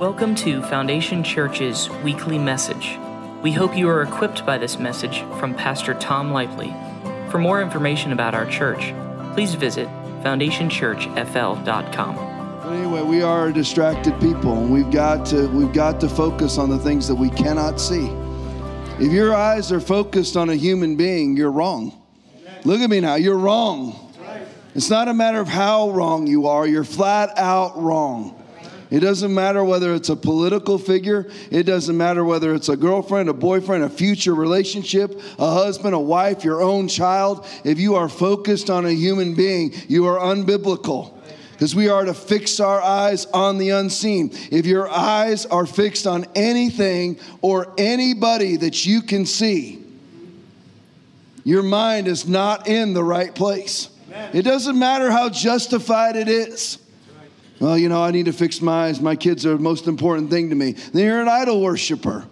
Welcome to Foundation Church's weekly message. We hope you are equipped by this message from Pastor Tom Lively. For more information about our church, please visit foundationchurchfl.com. Anyway, we are distracted people, and we've got to we've got to focus on the things that we cannot see. If your eyes are focused on a human being, you're wrong. Look at me now, you're wrong. It's not a matter of how wrong you are, you're flat out wrong. It doesn't matter whether it's a political figure, it doesn't matter whether it's a girlfriend, a boyfriend, a future relationship, a husband, a wife, your own child. If you are focused on a human being, you are unbiblical. Because we are to fix our eyes on the unseen. If your eyes are fixed on anything or anybody that you can see, your mind is not in the right place. It doesn't matter how justified it is. Well, you know, I need to fix my eyes. My kids are the most important thing to me. Then you're an idol worshiper.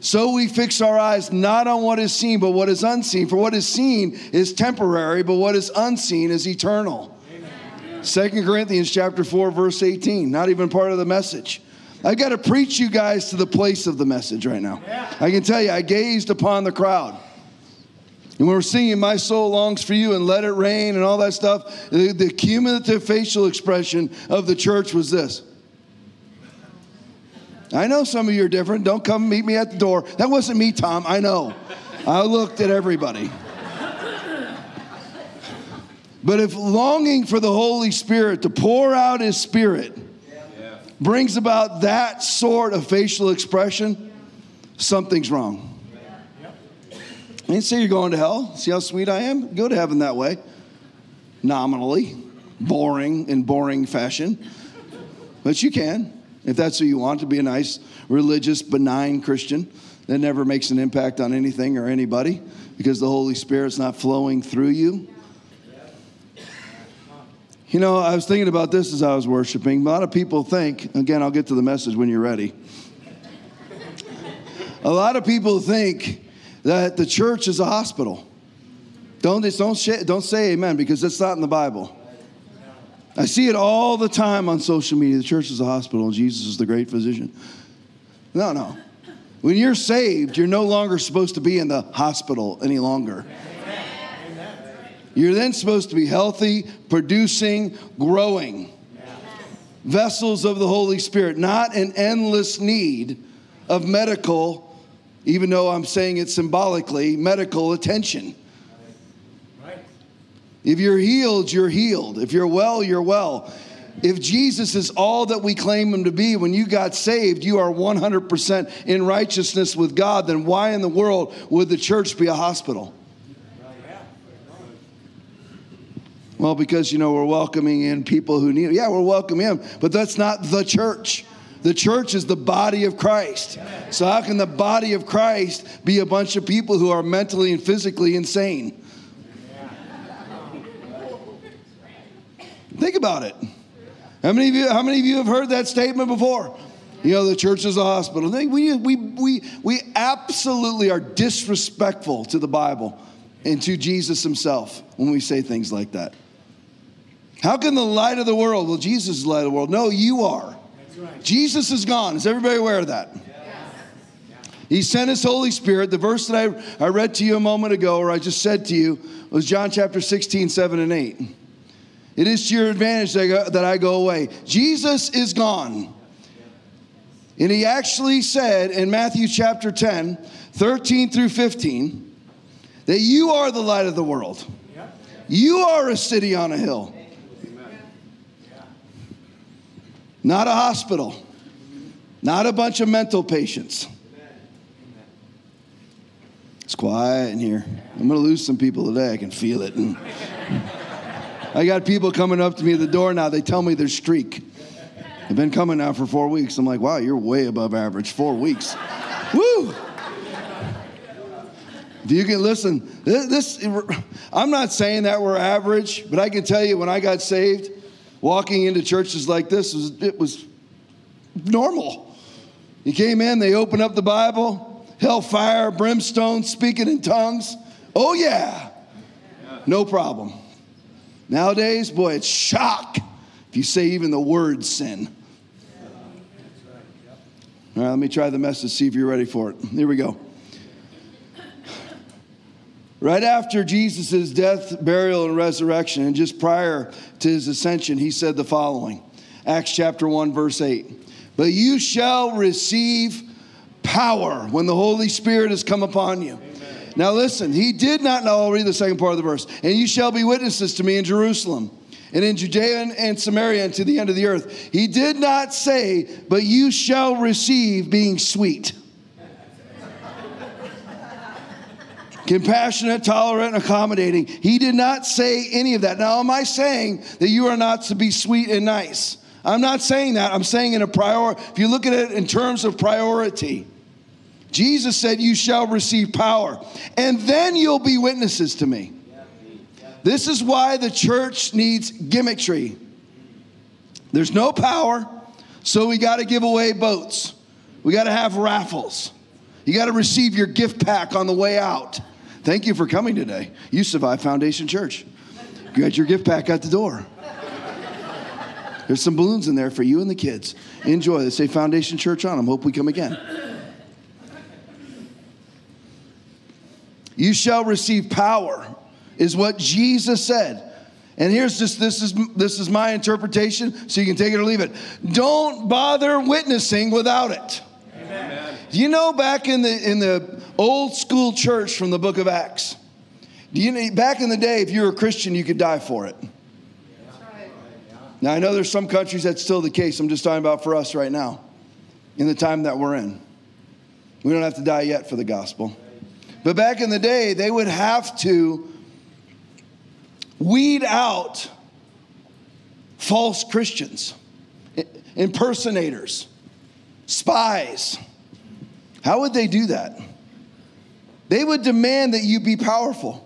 So we fix our eyes not on what is seen, but what is unseen. For what is seen is temporary, but what is unseen is eternal. Second Corinthians chapter 4, verse 18. Not even part of the message. I've got to preach you guys to the place of the message right now. I can tell you, I gazed upon the crowd. And when we're singing My Soul Longs for You and Let It Rain and all that stuff, the, the cumulative facial expression of the church was this. I know some of you are different. Don't come meet me at the door. That wasn't me, Tom. I know. I looked at everybody. But if longing for the Holy Spirit to pour out His Spirit brings about that sort of facial expression, something's wrong. Didn't say you're going to hell. See how sweet I am? Go to heaven that way. Nominally, boring in boring fashion. But you can, if that's who you want to be a nice, religious, benign Christian that never makes an impact on anything or anybody because the Holy Spirit's not flowing through you. You know, I was thinking about this as I was worshiping. A lot of people think, again, I'll get to the message when you're ready. A lot of people think that the church is a hospital. Don't, don't, don't say amen because that's not in the Bible. I see it all the time on social media. The church is a hospital and Jesus is the great physician. No, no. When you're saved, you're no longer supposed to be in the hospital any longer. You're then supposed to be healthy, producing, growing. Vessels of the Holy Spirit, not an endless need of medical even though I'm saying it symbolically, medical attention. If you're healed, you're healed. If you're well, you're well. If Jesus is all that we claim him to be, when you got saved, you are 100% in righteousness with God, then why in the world would the church be a hospital? Well, because, you know, we're welcoming in people who need, yeah, we're welcoming him, but that's not the church. The church is the body of Christ. So, how can the body of Christ be a bunch of people who are mentally and physically insane? Think about it. How many of you, how many of you have heard that statement before? You know, the church is a hospital. We, we, we, we absolutely are disrespectful to the Bible and to Jesus himself when we say things like that. How can the light of the world, well, Jesus is the light of the world. No, you are. Jesus is gone. Is everybody aware of that? He sent his Holy Spirit. The verse that I, I read to you a moment ago, or I just said to you, was John chapter 16, 7 and 8. It is to your advantage that I go, that I go away. Jesus is gone. And he actually said in Matthew chapter 10, 13 through 15, that you are the light of the world. You are a city on a hill. Not a hospital, not a bunch of mental patients. It's quiet in here. I'm going to lose some people today. I can feel it. And I got people coming up to me at the door now. They tell me their streak. They've been coming now for four weeks. I'm like, wow, you're way above average. Four weeks. Woo! If you can listen, this, I'm not saying that we're average, but I can tell you when I got saved, walking into churches like this was it was normal. You came in, they opened up the Bible, hellfire, brimstone, speaking in tongues. Oh yeah, no problem. Nowadays, boy, it's shock if you say even the word sin. All right, let me try the message, see if you're ready for it. Here we go. Right after Jesus' death, burial, and resurrection, and just prior to his ascension, he said the following Acts chapter 1, verse 8. But you shall receive power when the Holy Spirit has come upon you. Amen. Now listen, he did not, now I'll read the second part of the verse. And you shall be witnesses to me in Jerusalem and in Judea and Samaria and to the end of the earth. He did not say, but you shall receive being sweet. Compassionate, tolerant, accommodating. He did not say any of that. Now, am I saying that you are not to be sweet and nice? I'm not saying that. I'm saying in a priority. If you look at it in terms of priority, Jesus said, You shall receive power, and then you'll be witnesses to me. This is why the church needs gimmickry. There's no power, so we got to give away boats. We got to have raffles. You got to receive your gift pack on the way out. Thank you for coming today. You survived Foundation Church. You your gift pack at the door. There's some balloons in there for you and the kids. Enjoy. They say Foundation Church on them. Hope we come again. You shall receive power is what Jesus said. And here's just this is this is my interpretation, so you can take it or leave it. Don't bother witnessing without it. Do you know back in the in the old school church from the book of Acts? Do you know back in the day, if you were a Christian, you could die for it. Now I know there's some countries that's still the case. I'm just talking about for us right now, in the time that we're in. We don't have to die yet for the gospel. But back in the day, they would have to weed out false Christians, impersonators, spies. How would they do that? They would demand that you be powerful.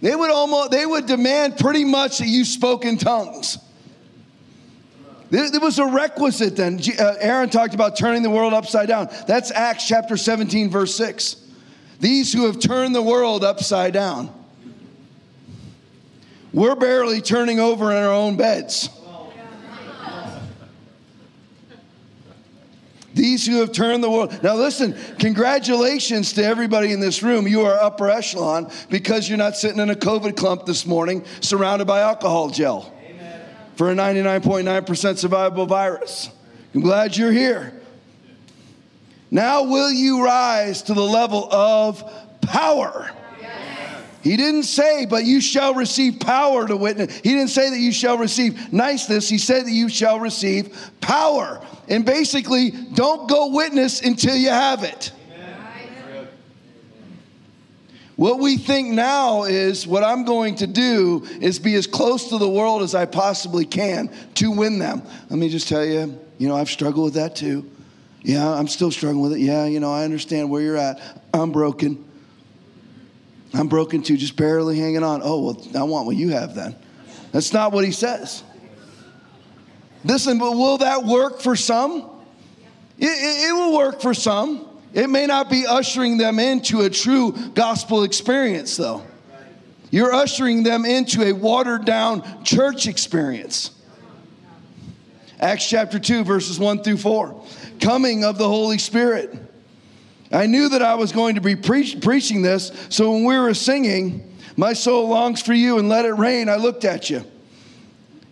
They would almost they would demand pretty much that you spoke in tongues. There, was a requisite then. Uh, Aaron talked about turning the world upside down. That's Acts chapter 17, verse 6. These who have turned the world upside down. We're barely turning over in our own beds. These who have turned the world. Now, listen, congratulations to everybody in this room. You are upper echelon because you're not sitting in a COVID clump this morning surrounded by alcohol gel Amen. for a 99.9% survivable virus. I'm glad you're here. Now, will you rise to the level of power? He didn't say, but you shall receive power to witness. He didn't say that you shall receive niceness. He said that you shall receive power. And basically, don't go witness until you have it. What we think now is what I'm going to do is be as close to the world as I possibly can to win them. Let me just tell you, you know, I've struggled with that too. Yeah, I'm still struggling with it. Yeah, you know, I understand where you're at. I'm broken. I'm broken too, just barely hanging on. Oh, well, I want what you have then. That's not what he says. Listen, but will that work for some? It, it, it, will work for some. It may not be ushering them into a true gospel experience, though. You're ushering them into a watered down church experience. Acts chapter 2, verses 1 through 4. Coming of the Holy Spirit. I knew that I was going to be pre- preaching this, so when we were singing, My soul longs for you and let it rain, I looked at you.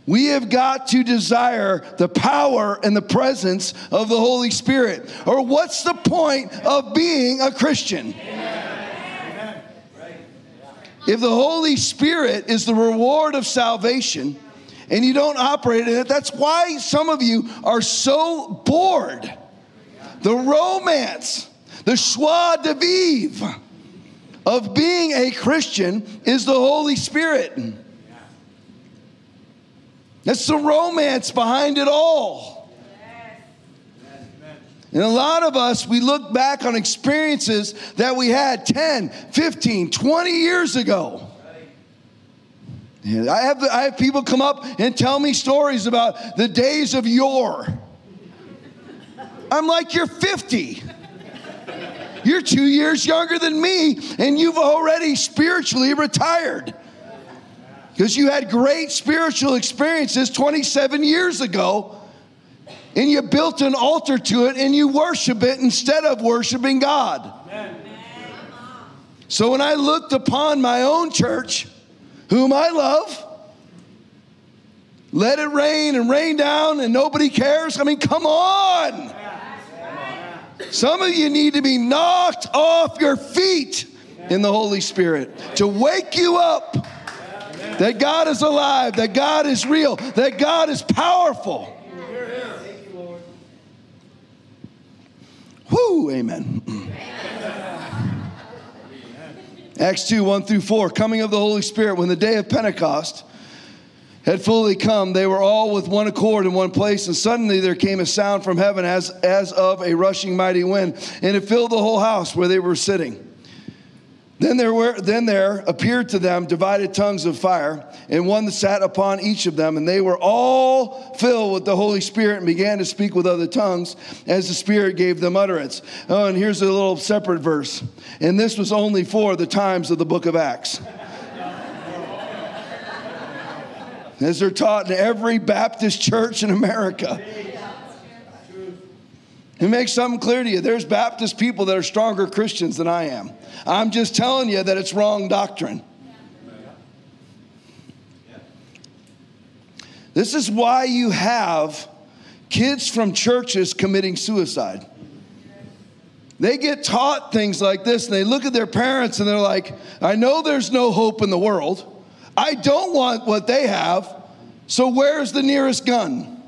We have got to desire the power and the presence of the Holy Spirit. Or what's the point of being a Christian? If the Holy Spirit is the reward of salvation and you don't operate in it, that's why some of you are so bored. The romance the joie de vivre of being a Christian is the Holy Spirit. That's the romance behind it all. And a lot of us, we look back on experiences that we had 10, 15, 20 years ago. I have, I have people come up and tell me stories about the days of yore. I'm like, you're 50. You're two years younger than me, and you've already spiritually retired. Because you had great spiritual experiences 27 years ago, and you built an altar to it and you worship it instead of worshiping God. So when I looked upon my own church, whom I love, let it rain and rain down and nobody cares. I mean, come on. Some of you need to be knocked off your feet in the Holy Spirit to wake you up that God is alive, that God is real, that God is powerful. Whoo, amen. Acts 2 1 through 4, coming of the Holy Spirit, when the day of Pentecost had fully come, they were all with one accord in one place, and suddenly there came a sound from heaven as, as of a rushing mighty wind, and it filled the whole house where they were sitting. Then there, were, then there appeared to them divided tongues of fire, and one sat upon each of them, and they were all filled with the Holy Spirit and began to speak with other tongues as the Spirit gave them utterance. Oh, and here's a little separate verse. And this was only for the times of the book of Acts. As they're taught in every Baptist church in America. It makes something clear to you. There's Baptist people that are stronger Christians than I am. I'm just telling you that it's wrong doctrine. This is why you have kids from churches committing suicide. They get taught things like this and they look at their parents and they're like, I know there's no hope in the world. I don't want what they have. So where's the nearest gun?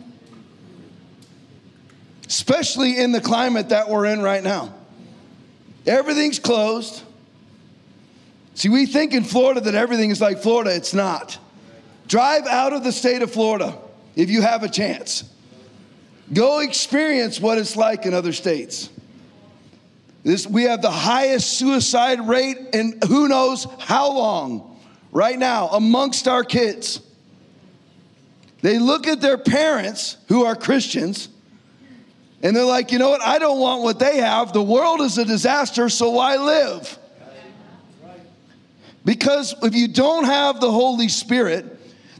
especially in the climate that we're in right now. Everything's closed. See, we think in Florida that everything is like Florida. It's not. Drive out of the state of Florida if you have a chance. Go experience what it's like in other states. This, we have the highest suicide rate in who knows how long right now amongst our kids. They look at their parents who are Christians and they're like, you know what? I don't want what they have. The world is a disaster, so why live? Because if you don't have the Holy Spirit,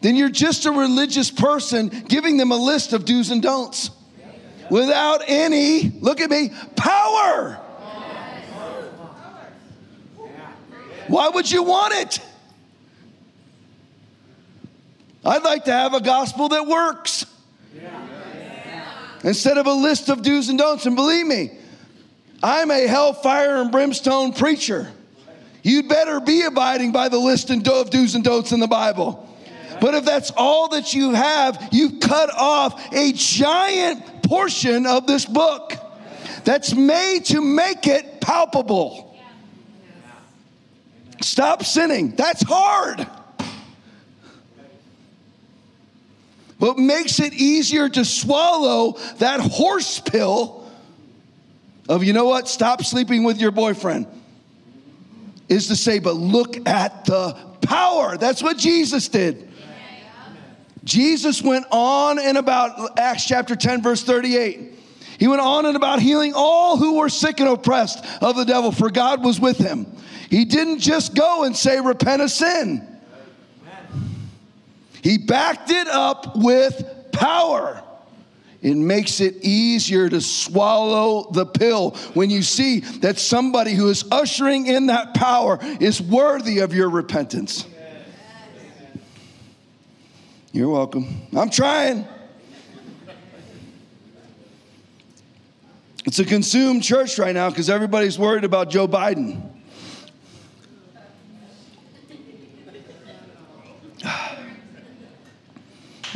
then you're just a religious person giving them a list of do's and don'ts without any, look at me, power. Why would you want it? I'd like to have a gospel that works instead of a list of do's and don'ts. And believe me, I'm a hellfire and brimstone preacher. You'd better be abiding by the list of do's and don'ts in the Bible. But if that's all that you have, you've cut off a giant portion of this book that's made to make it palpable. Stop sinning. That's hard. What makes it easier to swallow that horse pill of, you know what, stop sleeping with your boyfriend is to say, but look at the power. That's what Jesus did. Jesus went on and about Acts chapter 10, verse 38. He went on and about healing all who were sick and oppressed of the devil, for God was with him. He didn't just go and say, repent of sin. He backed it up with power. It makes it easier to swallow the pill when you see that somebody who is ushering in that power is worthy of your repentance. You're welcome. I'm trying. It's a consumed church right now because everybody's worried about Joe Biden.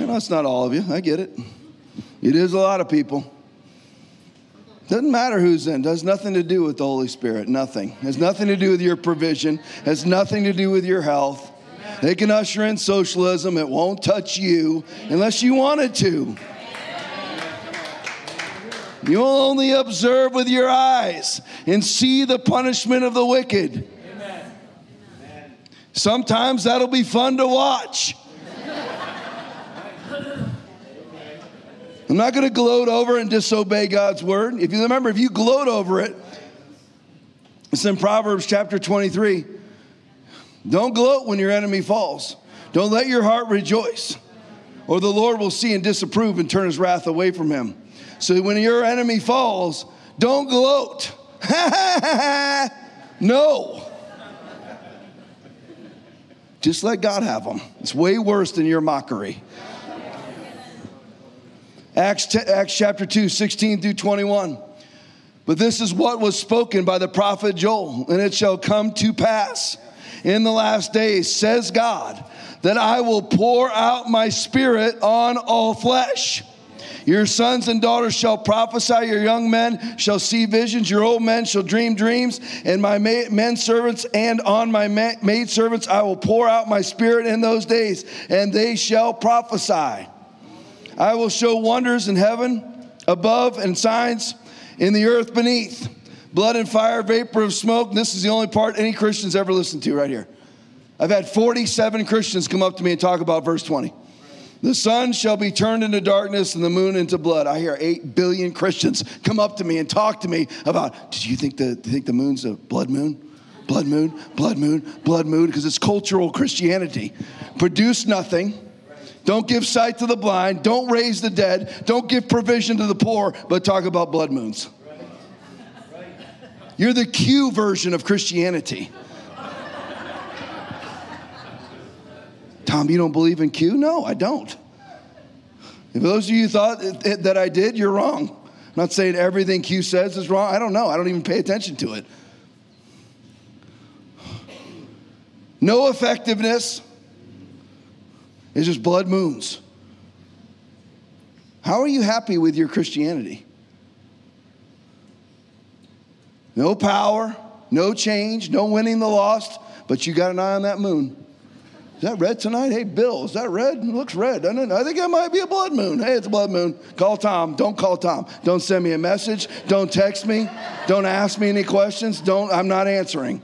You know, not all of you. I get it. It is a lot of people. Doesn't matter who's in. Does nothing to do with the Holy Spirit. Nothing. Has nothing to do with your provision. Has nothing to do with your health. They can usher in socialism. It won't touch you unless you wanted to. You'll only observe with your eyes and see the punishment of the wicked. Sometimes that'll be fun to watch. I'm not going to gloat over and disobey God's word. If you remember, if you gloat over it, it's in Proverbs chapter 23. Don't gloat when your enemy falls. Don't let your heart rejoice. or the Lord will see and disapprove and turn his wrath away from him. So when your enemy falls, don't gloat. no. Just let God have them. It's way worse than your mockery. Acts, Acts chapter 2, 16 through 21. But this is what was spoken by the prophet Joel, and it shall come to pass in the last days, says God, that I will pour out my spirit on all flesh. Your sons and daughters shall prophesy, your young men shall see visions, your old men shall dream dreams, and my men servants and on my maid servants I will pour out my spirit in those days, and they shall prophesy. I will show wonders in heaven above and signs in the earth beneath blood and fire, vapor of smoke. This is the only part any Christians ever listen to right here. I've had 47 Christians come up to me and talk about verse 20. The sun shall be turned into darkness and the moon into blood. I hear 8 billion Christians come up to me and talk to me about, did you think the, you think the moon's a blood moon? Blood moon, blood moon, blood moon, because it's cultural Christianity. Produce nothing. Don't give sight to the blind. Don't raise the dead. Don't give provision to the poor, but talk about blood moons. You're the Q version of Christianity. Tom, you don't believe in Q? No, I don't. If those of you thought that I did, you're wrong. I'm not saying everything Q says is wrong. I don't know. I don't even pay attention to it. No effectiveness. It's just blood moons. How are you happy with your Christianity? No power, no change, no winning the lost, but you got an eye on that moon. Is that red tonight? Hey, Bill, is that red? It looks red. I, don't know. I think it might be a blood moon. Hey, it's a blood moon. Call Tom. Don't call Tom. Don't send me a message. Don't text me. Don't ask me any questions. Don't, I'm not answering.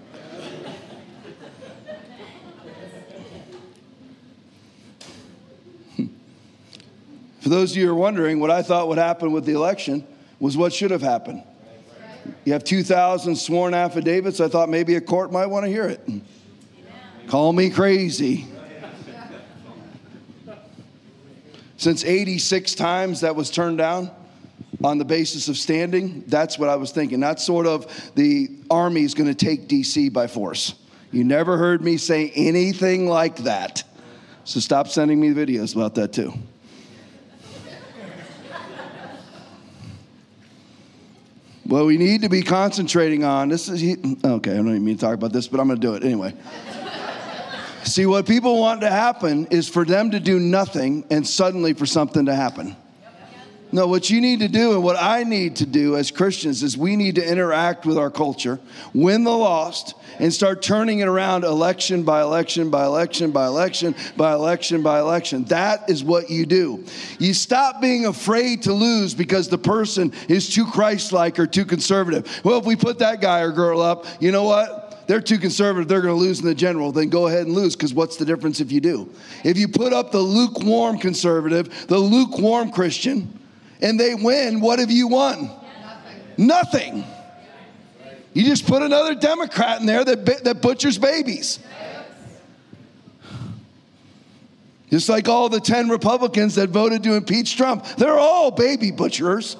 For those of you who are wondering, what I thought would happen with the election was what should have happened. You have 2,000 sworn affidavits. I thought maybe a court might want to hear it. Call me crazy. Since 86 times that was turned down on the basis of standing, that's what I was thinking. That's sort of the army is going to take DC by force. You never heard me say anything like that. So stop sending me videos about that too. What we need to be concentrating on, this is, okay, I don't even mean to talk about this, but I'm going to do it anyway. See, what people want to happen is for them to do nothing and suddenly for something to happen. No, what you need to do and what I need to do as Christians is we need to interact with our culture, win the lost, and start turning it around election by election by election by election by election by election. That is what you do. You stop being afraid to lose because the person is too Christ like or too conservative. Well, if we put that guy or girl up, you know what? they're too conservative, they're going to lose in the general, then go ahead and lose because what's the difference if you do? If you put up the lukewarm conservative, the lukewarm Christian, and they win, what have you won? Nothing. Nothing. You just put another Democrat in there that, that butchers babies. Just like all the 10 Republicans that voted to impeach Trump, they're all baby butchers.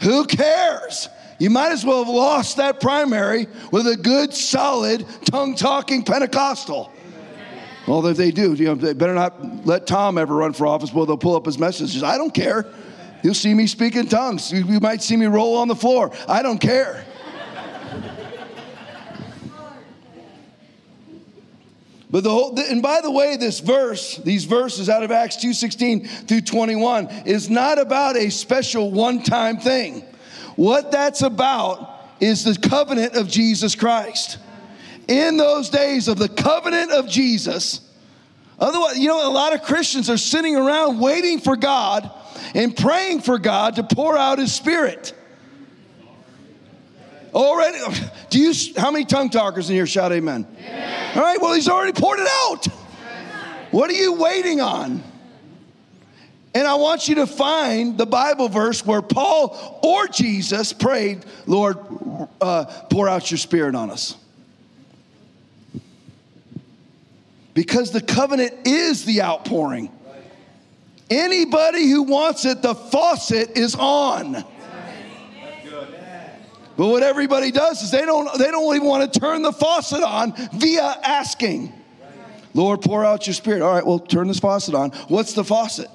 Who cares? You might as well have lost that primary with a good, solid, tongue talking Pentecostal. Well, if they do, you know, they better not let Tom ever run for office. Well, they'll pull up his messages. I don't care. You'll see me speak in tongues. You might see me roll on the floor. I don't care. But the whole, and by the way, this verse, these verses out of Acts 2:16 through 21, is not about a special one-time thing. What that's about is the covenant of Jesus Christ. In those days of the covenant of Jesus, otherwise, you know, a lot of Christians are sitting around waiting for God and praying for God to pour out His Spirit. Already, do you, how many tongue talkers in here shout amen? amen? All right, well, He's already poured it out. What are you waiting on? And I want you to find the Bible verse where Paul or Jesus prayed, Lord, uh, pour out your spirit on us. Because the covenant is the outpouring. Anybody who wants it, the faucet is on. But what everybody does is they don't they don't even want to turn the faucet on via asking. Lord, pour out your spirit. All right, well, turn this faucet on. What's the faucet?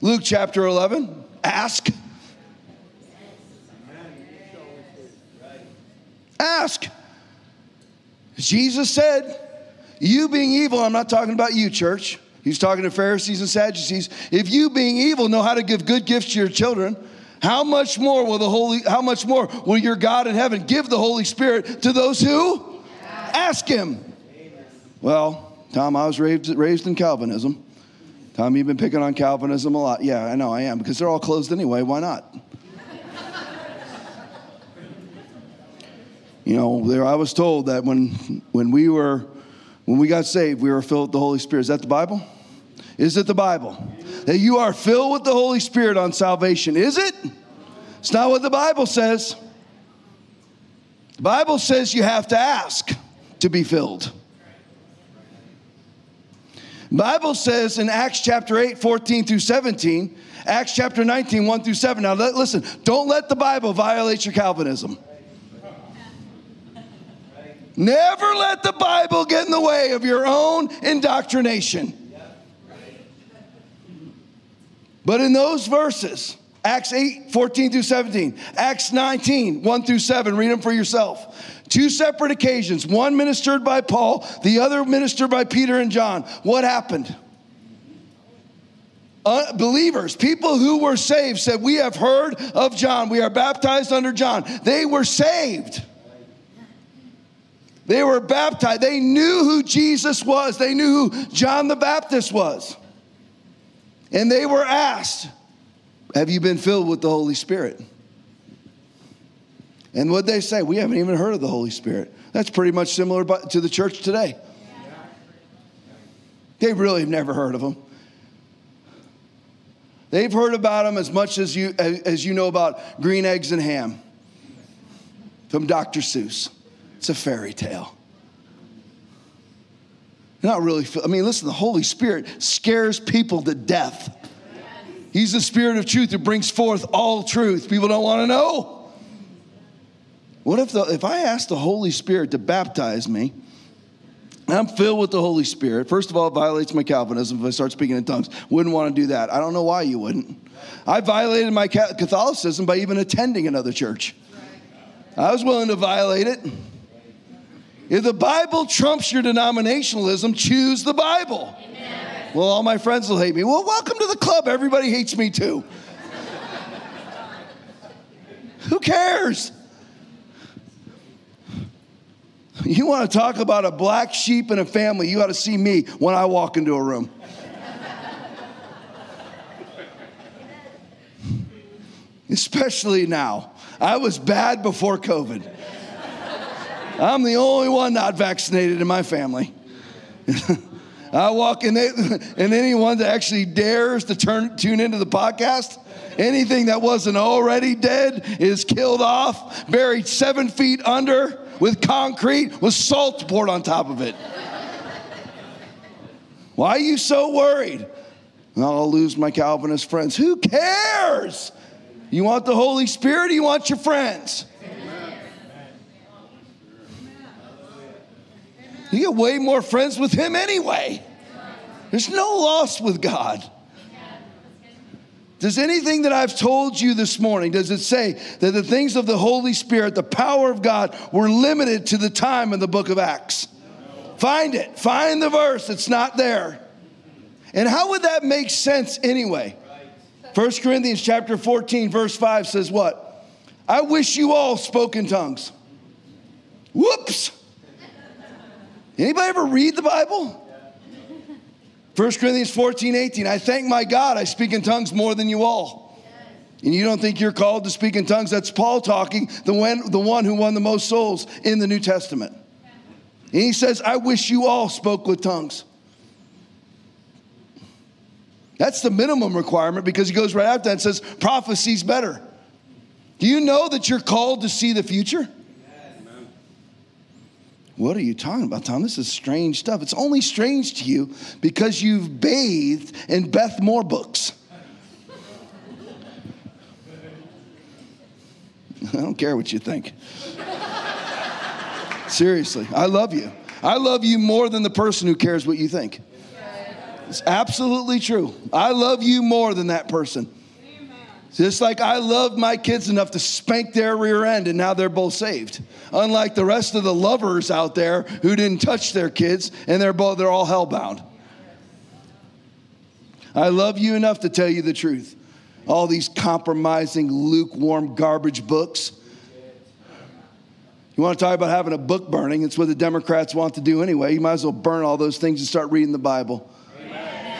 Luke chapter 11. Ask. Ask. Jesus said, You being evil, I'm not talking about you, church. He's talking to Pharisees and Sadducees. If you being evil know how to give good gifts to your children, how much more will the Holy, how much more will your God in heaven give the Holy Spirit to those who ask him? Well, Tom, I was raised, raised in Calvinism. Tom, you've been picking on Calvinism a lot. Yeah, I know I am, because they're all closed anyway. Why not? you know, there I was told that when when we were when we got saved, we were filled with the Holy Spirit. Is that the Bible? Is it the Bible? That you are filled with the Holy Spirit on salvation. Is it? It's not what the Bible says. The Bible says you have to ask to be filled. Bible says in Acts chapter 8, 14 through 17, Acts chapter 19, 1 through 7. Now, let, listen, don't let the Bible violate your Calvinism. Never let the Bible get in the way of your own indoctrination. But in those verses, Acts 8, 14 through 17, Acts 19, 1 through 7, read them for yourself. Two separate occasions, one ministered by Paul, the other ministered by Peter and John. What happened? Uh, believers, people who were saved, said, We have heard of John. We are baptized under John. They were saved. They were baptized. They knew who Jesus was, they knew who John the Baptist was. And they were asked, Have you been filled with the Holy Spirit? And what they say, we haven't even heard of the Holy Spirit. That's pretty much similar to the church today. They really have never heard of him. They've heard about him as much as you, as you know about green eggs and ham from Dr. Seuss. It's a fairy tale. Not really, I mean, listen, the Holy Spirit scares people to death. He's the Spirit of truth that brings forth all truth. People don't want to know. What if, the, if I ask the Holy Spirit to baptize me, I'm filled with the Holy Spirit. First of all, it violates my Calvinism if I start speaking in tongues. Wouldn't want to do that. I don't know why you wouldn't. I violated my Catholicism by even attending another church. I was willing to violate it. If the Bible trumps your denominationalism, choose the Bible. Amen. Well, all my friends will hate me. Well, welcome to the club. Everybody hates me too. Who cares? You want to talk about a black sheep in a family, you ought to see me when I walk into a room. Especially now. I was bad before COVID. I'm the only one not vaccinated in my family. I walk in, they, and anyone that actually dares to turn, tune into the podcast, anything that wasn't already dead is killed off, buried seven feet under with concrete with salt poured on top of it. Why are you so worried? I'll lose my Calvinist friends. Who cares? You want the Holy Spirit you want your friends? You get way more friends with Him anyway. There's no loss with God. Does anything that I've told you this morning, does it say that the things of the Holy Spirit, the power of God, were limited to the time in the book of Acts? Find it. Find the verse. It's not there. And how would that make sense anyway? 1 Corinthians chapter 14, verse 5 says what? I wish you all spoke in tongues. Whoops. Anybody ever read the Bible? 1 Corinthians 14, 18. I thank my God I speak in tongues more than you all. And you don't think you're called to speak in tongues? That's Paul talking, the one, the one who won the most souls in the New Testament. And he says, I wish you all spoke with tongues. That's the minimum requirement because he goes right after that and says, prophecy's better. Do you know that you're called to see the future? What are you talking about, Tom? This is strange stuff. It's only strange to you because you've bathed in Beth Moore books. I don't care what you think. Seriously, I love you. I love you more than the person who cares what you think. It's absolutely true. I love you more than that person. Just like I love my kids enough to spank their rear end, and now they're both saved. Unlike the rest of the lovers out there who didn't touch their kids, and they're both they're all hellbound. I love you enough to tell you the truth. All these compromising, lukewarm garbage books. You want to talk about having a book burning? It's what the Democrats want to do anyway. You might as well burn all those things and start reading the Bible. Amen.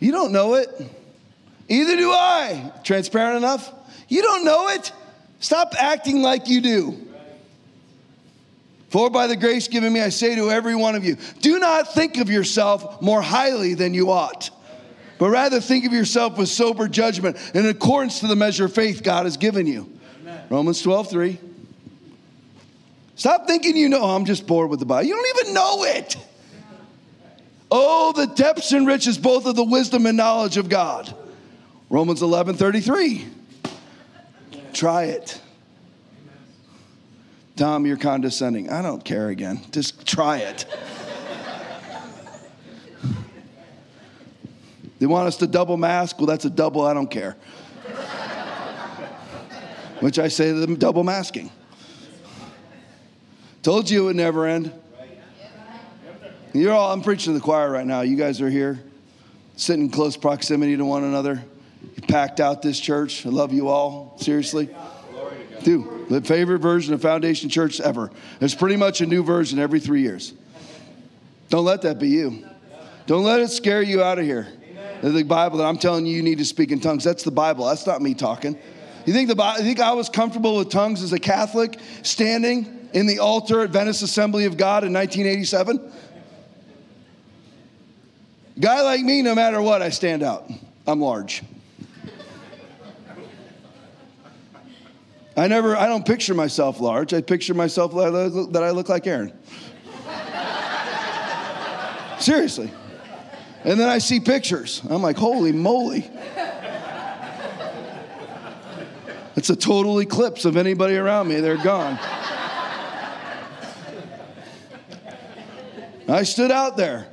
You don't know it. Either do I. Transparent enough? You don't know it. Stop acting like you do. For by the grace given me, I say to every one of you, do not think of yourself more highly than you ought, but rather think of yourself with sober judgment in accordance to the measure of faith God has given you. Amen. Romans 12, 3. Stop thinking you know, oh, I'm just bored with the Bible. You don't even know it. Oh, the depths and riches both of the wisdom and knowledge of God. Romans 11 33. Try it. Tom, you're condescending. I don't care again. Just try it. they want us to double mask? Well, that's a double, I don't care. Which I say to them, double masking. Told you it would never end. You're all, I'm preaching to the choir right now. You guys are here, sitting in close proximity to one another. You packed out this church. I love you all. Seriously. Do. The favorite version of Foundation Church ever. There's pretty much a new version every three years. Don't let that be you. Don't let it scare you out of here. The Bible that I'm telling you, you need to speak in tongues. That's the Bible. That's not me talking. You think, the, you think I was comfortable with tongues as a Catholic standing in the altar at Venice Assembly of God in 1987? Guy like me, no matter what, I stand out. I'm large. I never, I don't picture myself large. I picture myself that I look like Aaron. Seriously. And then I see pictures. I'm like, holy moly. It's a total eclipse of anybody around me. They're gone. I stood out there,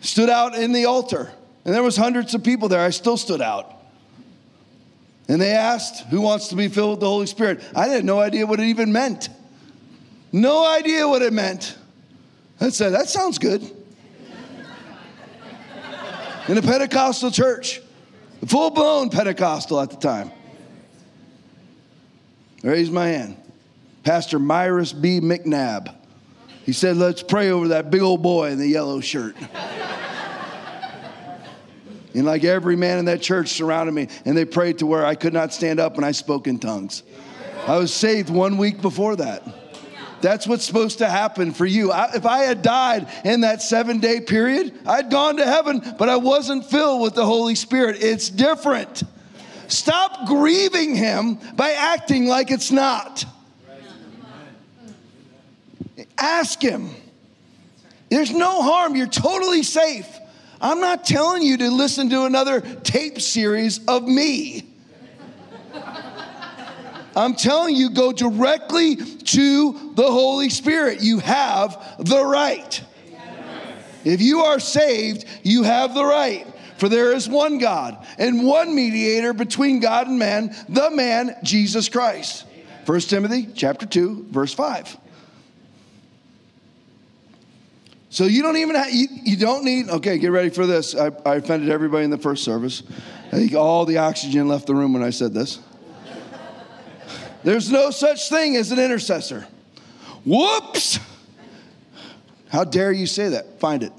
stood out in the altar, and there was hundreds of people there. I still stood out. And they asked, Who wants to be filled with the Holy Spirit? I had no idea what it even meant. No idea what it meant. I said, That sounds good. In a Pentecostal church, full blown Pentecostal at the time. I raised my hand. Pastor Myris B. McNabb. He said, Let's pray over that big old boy in the yellow shirt. And like every man in that church surrounded me, and they prayed to where I could not stand up and I spoke in tongues. I was saved one week before that. That's what's supposed to happen for you. I, if I had died in that seven day period, I'd gone to heaven, but I wasn't filled with the Holy Spirit. It's different. Stop grieving Him by acting like it's not. Ask Him. There's no harm. You're totally safe. I'm not telling you to listen to another tape series of me. I'm telling you, go directly to the Holy Spirit. You have the right. If you are saved, you have the right. For there is one God and one mediator between God and man, the man Jesus Christ. 1 Timothy chapter 2, verse 5. So you don't even have, you, you don't need, okay, get ready for this. I, I offended everybody in the first service. I think all the oxygen left the room when I said this. There's no such thing as an intercessor. Whoops! How dare you say that? Find it.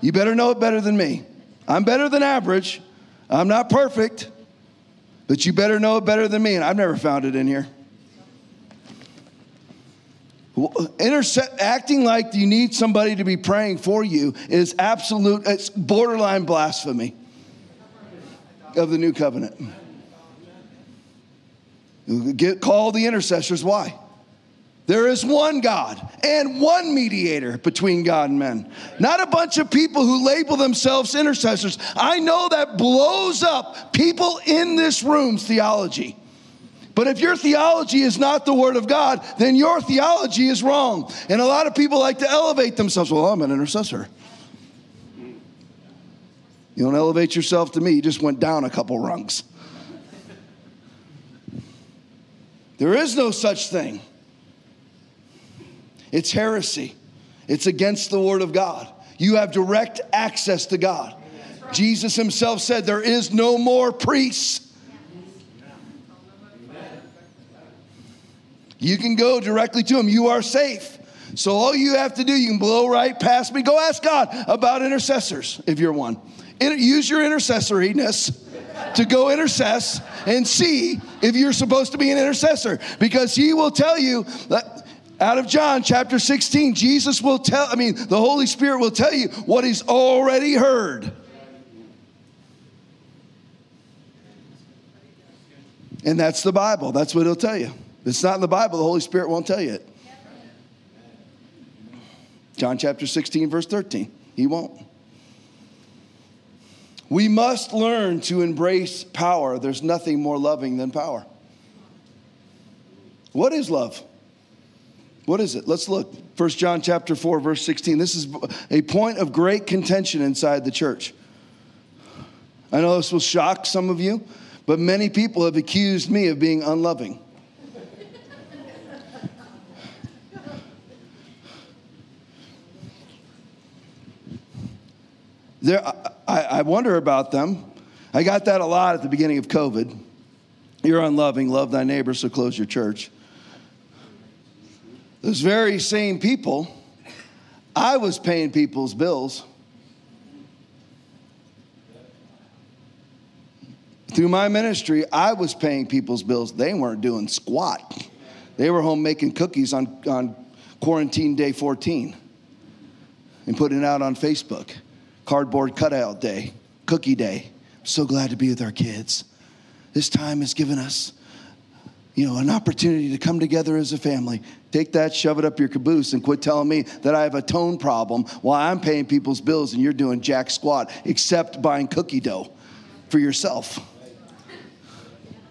You better know it better than me. I'm better than average. I'm not perfect, but you better know it better than me, and I've never found it in here. Interse- acting like you need somebody to be praying for you is absolute, it's borderline blasphemy of the new covenant. Get, call the intercessors. Why? There is one God and one mediator between God and men. Not a bunch of people who label themselves intercessors. I know that blows up people in this room's theology. But if your theology is not the Word of God, then your theology is wrong. And a lot of people like to elevate themselves. Well, I'm an intercessor. You don't elevate yourself to me, you just went down a couple rungs. There is no such thing. It's heresy, it's against the Word of God. You have direct access to God. Jesus himself said, There is no more priests. You can go directly to him. You are safe. So all you have to do, you can blow right past me. Go ask God about intercessors if you're one. Use your intercessoriness to go intercess and see if you're supposed to be an intercessor because he will tell you that out of John chapter 16, Jesus will tell, I mean, the Holy Spirit will tell you what he's already heard. And that's the Bible. That's what he'll tell you. It's not in the Bible, the Holy Spirit won't tell you it. John chapter 16, verse 13. He won't. We must learn to embrace power. There's nothing more loving than power. What is love? What is it? Let's look. 1 John chapter 4 verse 16. This is a point of great contention inside the church. I know this will shock some of you, but many people have accused me of being unloving. There, I, I wonder about them. I got that a lot at the beginning of COVID. You're unloving, love thy neighbor, so close your church. Those very same people, I was paying people's bills. Through my ministry, I was paying people's bills. They weren't doing squat. They were home making cookies on, on quarantine day 14 and putting it out on Facebook. Cardboard cutout day, cookie day. I'm so glad to be with our kids. This time has given us you know, an opportunity to come together as a family. Take that, shove it up your caboose, and quit telling me that I have a tone problem while I'm paying people's bills and you're doing jack squat, except buying cookie dough for yourself.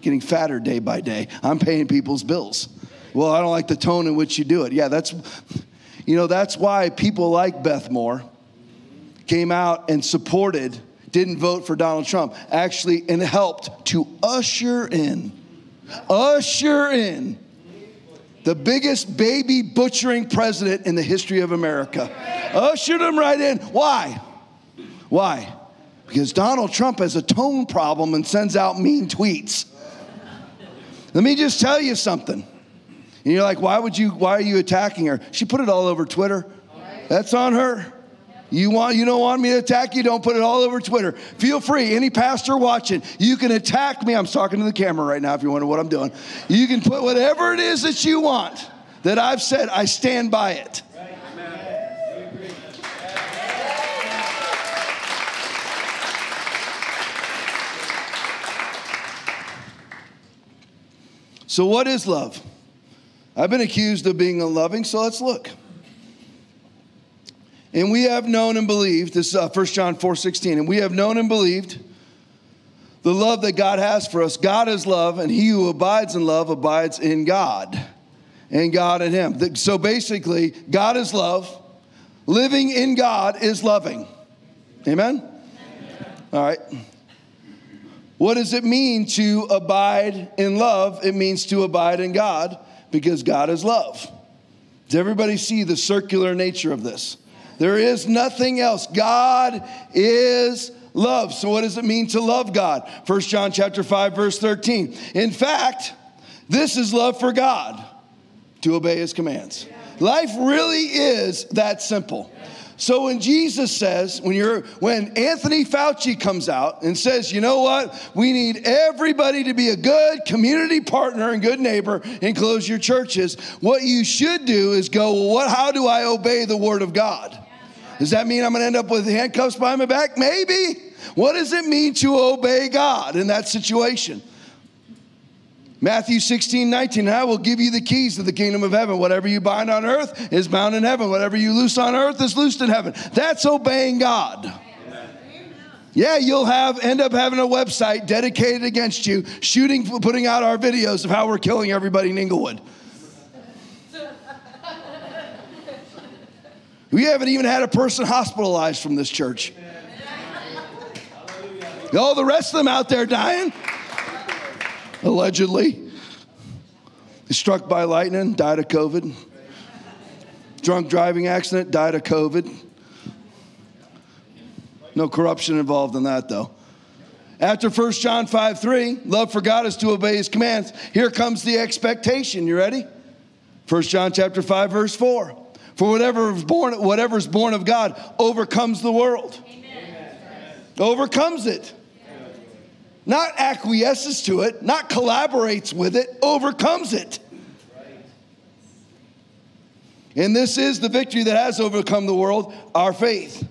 Getting fatter day by day. I'm paying people's bills. Well, I don't like the tone in which you do it. Yeah, that's, you know, that's why people like Beth Moore came out and supported, didn't vote for Donald Trump, actually, and helped to usher in usher in the biggest baby butchering president in the history of America. Ushered him right in. Why? Why? Because Donald Trump has a tone problem and sends out mean tweets. Let me just tell you something. And you're like, why would you, why are you attacking her? She put it all over Twitter. That's on her. You want you don't want me to attack you, don't put it all over Twitter. Feel free. Any pastor watching, you can attack me. I'm talking to the camera right now if you wonder what I'm doing. You can put whatever it is that you want that I've said, I stand by it. So, what is love? I've been accused of being unloving, so let's look. And we have known and believed, this is uh, 1 John 4 16, and we have known and believed the love that God has for us. God is love, and he who abides in love abides in God, and God in him. So basically, God is love. Living in God is loving. Amen? Amen? All right. What does it mean to abide in love? It means to abide in God because God is love. Does everybody see the circular nature of this? There is nothing else. God is love. So what does it mean to love God? 1 John chapter 5 verse 13. In fact, this is love for God to obey his commands. Life really is that simple. So when Jesus says, when you're when Anthony Fauci comes out and says, you know what, we need everybody to be a good community partner and good neighbor and close your churches, what you should do is go, well, what how do I obey the word of God? Does that mean I'm going to end up with handcuffs behind my back? Maybe. What does it mean to obey God in that situation? Matthew 16, 19, I will give you the keys to the kingdom of heaven. Whatever you bind on earth is bound in heaven. Whatever you loose on earth is loosed in heaven. That's obeying God. Yeah, you'll have end up having a website dedicated against you, shooting, putting out our videos of how we're killing everybody in Inglewood. We haven't even had a person hospitalized from this church. All the rest of them out there dying, allegedly. Struck by lightning, died of COVID. Drunk driving accident, died of COVID. No corruption involved in that, though. After 1 John 5 3, love for God is to obey his commands. Here comes the expectation. You ready? 1 John chapter 5, verse 4. For whatever is born, whatever is born of God overcomes the world. Amen. Overcomes it. Not acquiesces to it, not collaborates with it, overcomes it. And this is the victory that has overcome the world, our faith.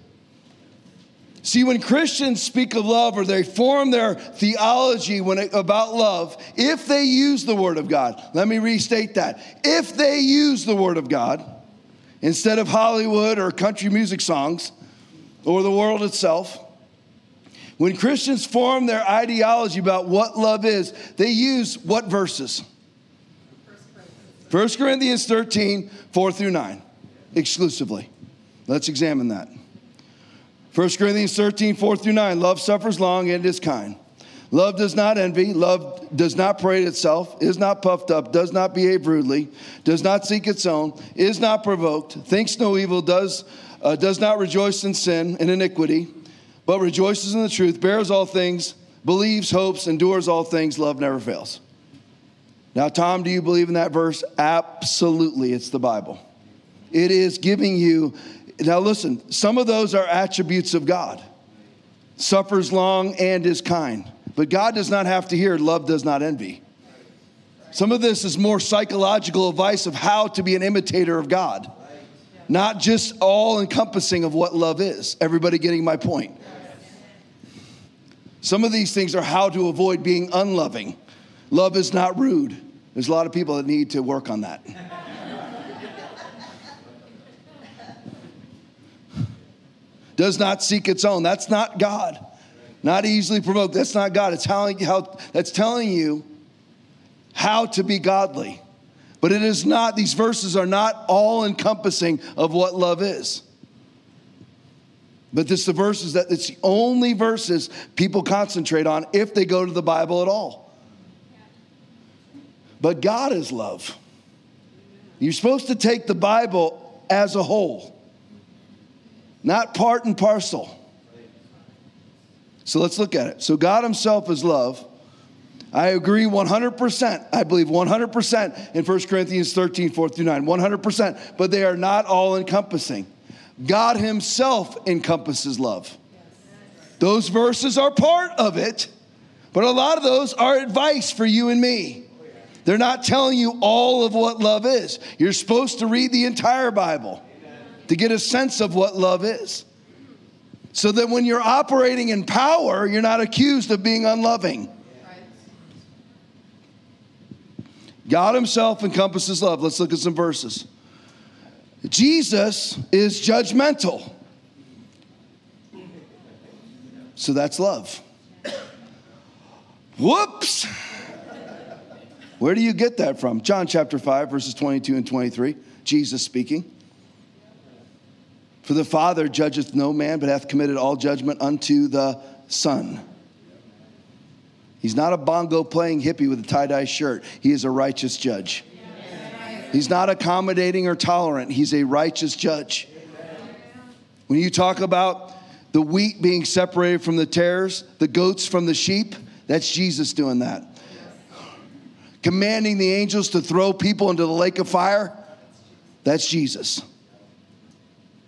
See, when Christians speak of love or they form their theology when it, about love, if they use the Word of God, let me restate that. If they use the Word of God instead of Hollywood or country music songs or the world itself, when Christians form their ideology about what love is, they use what verses? 1 Corinthians 13, 4 through 9, exclusively. Let's examine that. 1 Corinthians 13, 4 through 9. Love suffers long and is kind. Love does not envy. Love does not parade itself, is not puffed up, does not behave rudely, does not seek its own, is not provoked, thinks no evil, does, uh, does not rejoice in sin and iniquity, but rejoices in the truth, bears all things, believes, hopes, endures all things. Love never fails. Now, Tom, do you believe in that verse? Absolutely. It's the Bible. It is giving you now, listen, some of those are attributes of God suffers long and is kind. But God does not have to hear, love does not envy. Some of this is more psychological advice of how to be an imitator of God, not just all encompassing of what love is. Everybody getting my point? Some of these things are how to avoid being unloving. Love is not rude. There's a lot of people that need to work on that. does not seek its own. That's not God. Not easily provoked. That's not God. It's telling, how, that's telling you how to be godly. But it is not, these verses are not all encompassing of what love is. But this the verses that it's the only verses people concentrate on if they go to the Bible at all. But God is love. You're supposed to take the Bible as a whole not part and parcel. So let's look at it. So God Himself is love. I agree 100%. I believe 100% in 1 Corinthians 13, 4 through 9. 100%. But they are not all encompassing. God Himself encompasses love. Those verses are part of it, but a lot of those are advice for you and me. They're not telling you all of what love is. You're supposed to read the entire Bible to get a sense of what love is. So that when you're operating in power, you're not accused of being unloving. God Himself encompasses love. Let's look at some verses. Jesus is judgmental. So that's love. Whoops. Where do you get that from? John chapter 5, verses 22 and 23. Jesus speaking. For the Father judgeth no man, but hath committed all judgment unto the Son. He's not a bongo playing hippie with a tie dye shirt. He is a righteous judge. He's not accommodating or tolerant. He's a righteous judge. When you talk about the wheat being separated from the tares, the goats from the sheep, that's Jesus doing that. Commanding the angels to throw people into the lake of fire, that's Jesus.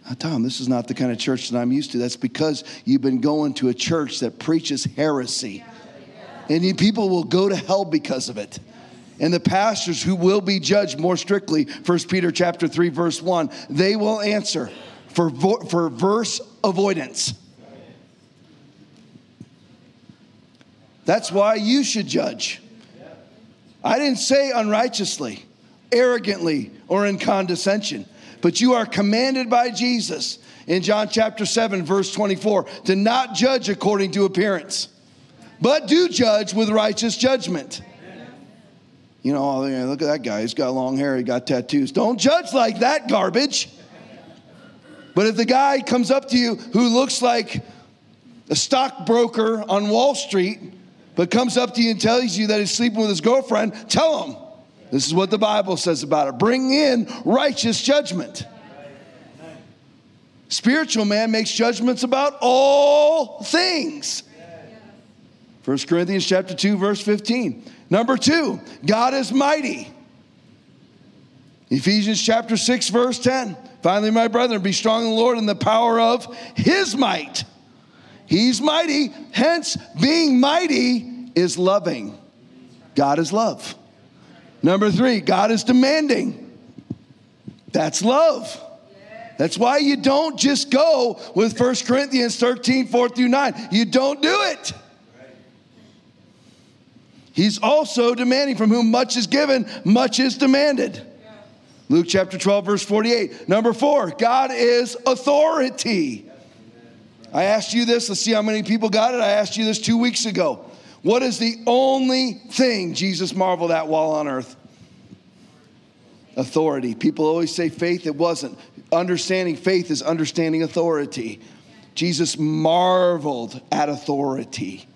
Ah, Tom, this is not the kind of church that I'm used to. That's because you've been going to a church that preaches heresy. And you, people will go to hell because of it. And the pastors who will be judged more strictly, 1 Peter chapter 3, verse 1, they will answer for, for verse avoidance. That's why you should judge. I didn't say unrighteously, arrogantly, or in condescension, but you are commanded by Jesus in John chapter 7, verse 24, to not judge according to appearance, but do judge with righteous judgment. You know, oh, look at that guy. He's got long hair, he got tattoos. Don't judge like that garbage. But if the guy comes up to you who looks like a stockbroker on Wall Street, but comes up to you and tells you that he's sleeping with his girlfriend, tell him. This is what the Bible says about it. Bring in righteous judgment. Spiritual man makes judgments about all things. 1 Corinthians chapter 2 verse 15. Number 2, God is mighty. Ephesians chapter 6 verse 10. Finally, my brethren, be strong in the Lord and the power of his might. He's mighty, hence, being mighty is loving. God is love. Number three, God is demanding. That's love. That's why you don't just go with 1 Corinthians 13, 4 through 9. You don't do it. He's also demanding from whom much is given, much is demanded. Luke chapter 12, verse 48. Number four, God is authority. I asked you this, let's see how many people got it. I asked you this two weeks ago. What is the only thing Jesus marveled at while on earth? Authority. People always say faith, it wasn't. Understanding faith is understanding authority. Jesus marveled at authority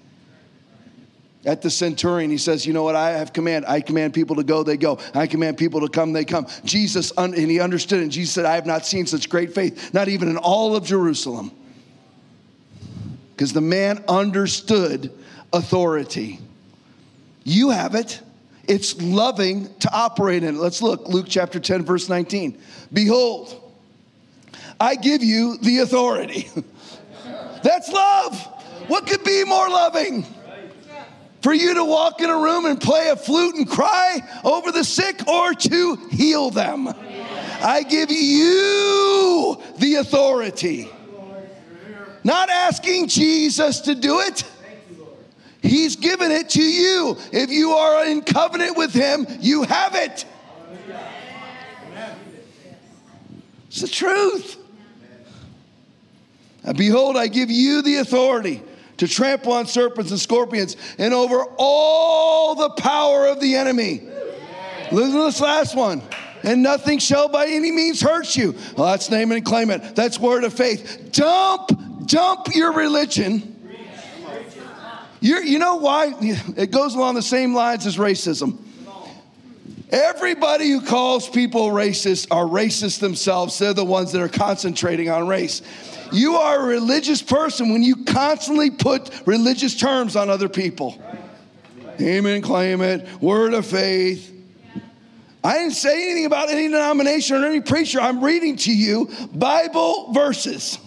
at the centurion, he says, You know what? I have command. I command people to go, they go. I command people to come, they come. Jesus, and he understood, and Jesus said, I have not seen such great faith, not even in all of Jerusalem. Because the man understood authority. You have it. It's loving to operate in it. Let's look, Luke chapter 10, verse 19. Behold, I give you the authority. That's love. What could be more loving? for you to walk in a room and play a flute and cry over the sick or to heal them. I give you the authority. Not asking Jesus to do it. He's given it to you. If you are in covenant with Him, you have it. It's the truth. Now, behold, I give you the authority to trample on serpents and scorpions and over all the power of the enemy. Listen to this last one. And nothing shall by any means hurt you. Well, that's name and claim it. That's word of faith. Dump, dump your religion. You're, you know why? It goes along the same lines as racism. Everybody who calls people racist are racist themselves. They're the ones that are concentrating on race. You are a religious person when you constantly put religious terms on other people. Amen, claim it, word of faith. I didn't say anything about any denomination or any preacher. I'm reading to you Bible verses.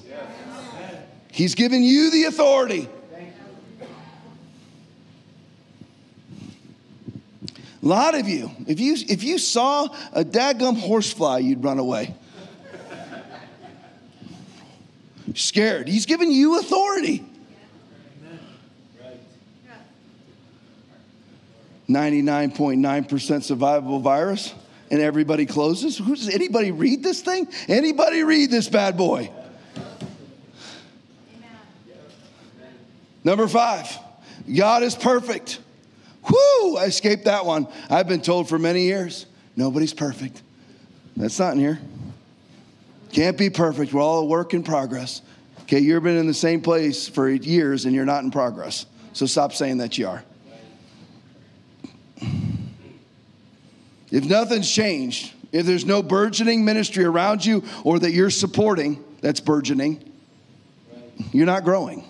He's given you the authority. A lot of you, if you if you saw a daggum horsefly, you'd run away. scared. He's given you authority. 99.9% survivable virus and everybody closes. Who does anybody read this thing? Anybody read this bad boy? Number five, God is perfect. Whoo, I escaped that one. I've been told for many years, nobody's perfect. That's not in here. Can't be perfect. We're all a work in progress. Okay, you've been in the same place for years and you're not in progress. So stop saying that you are. If nothing's changed, if there's no burgeoning ministry around you or that you're supporting that's burgeoning, you're not growing.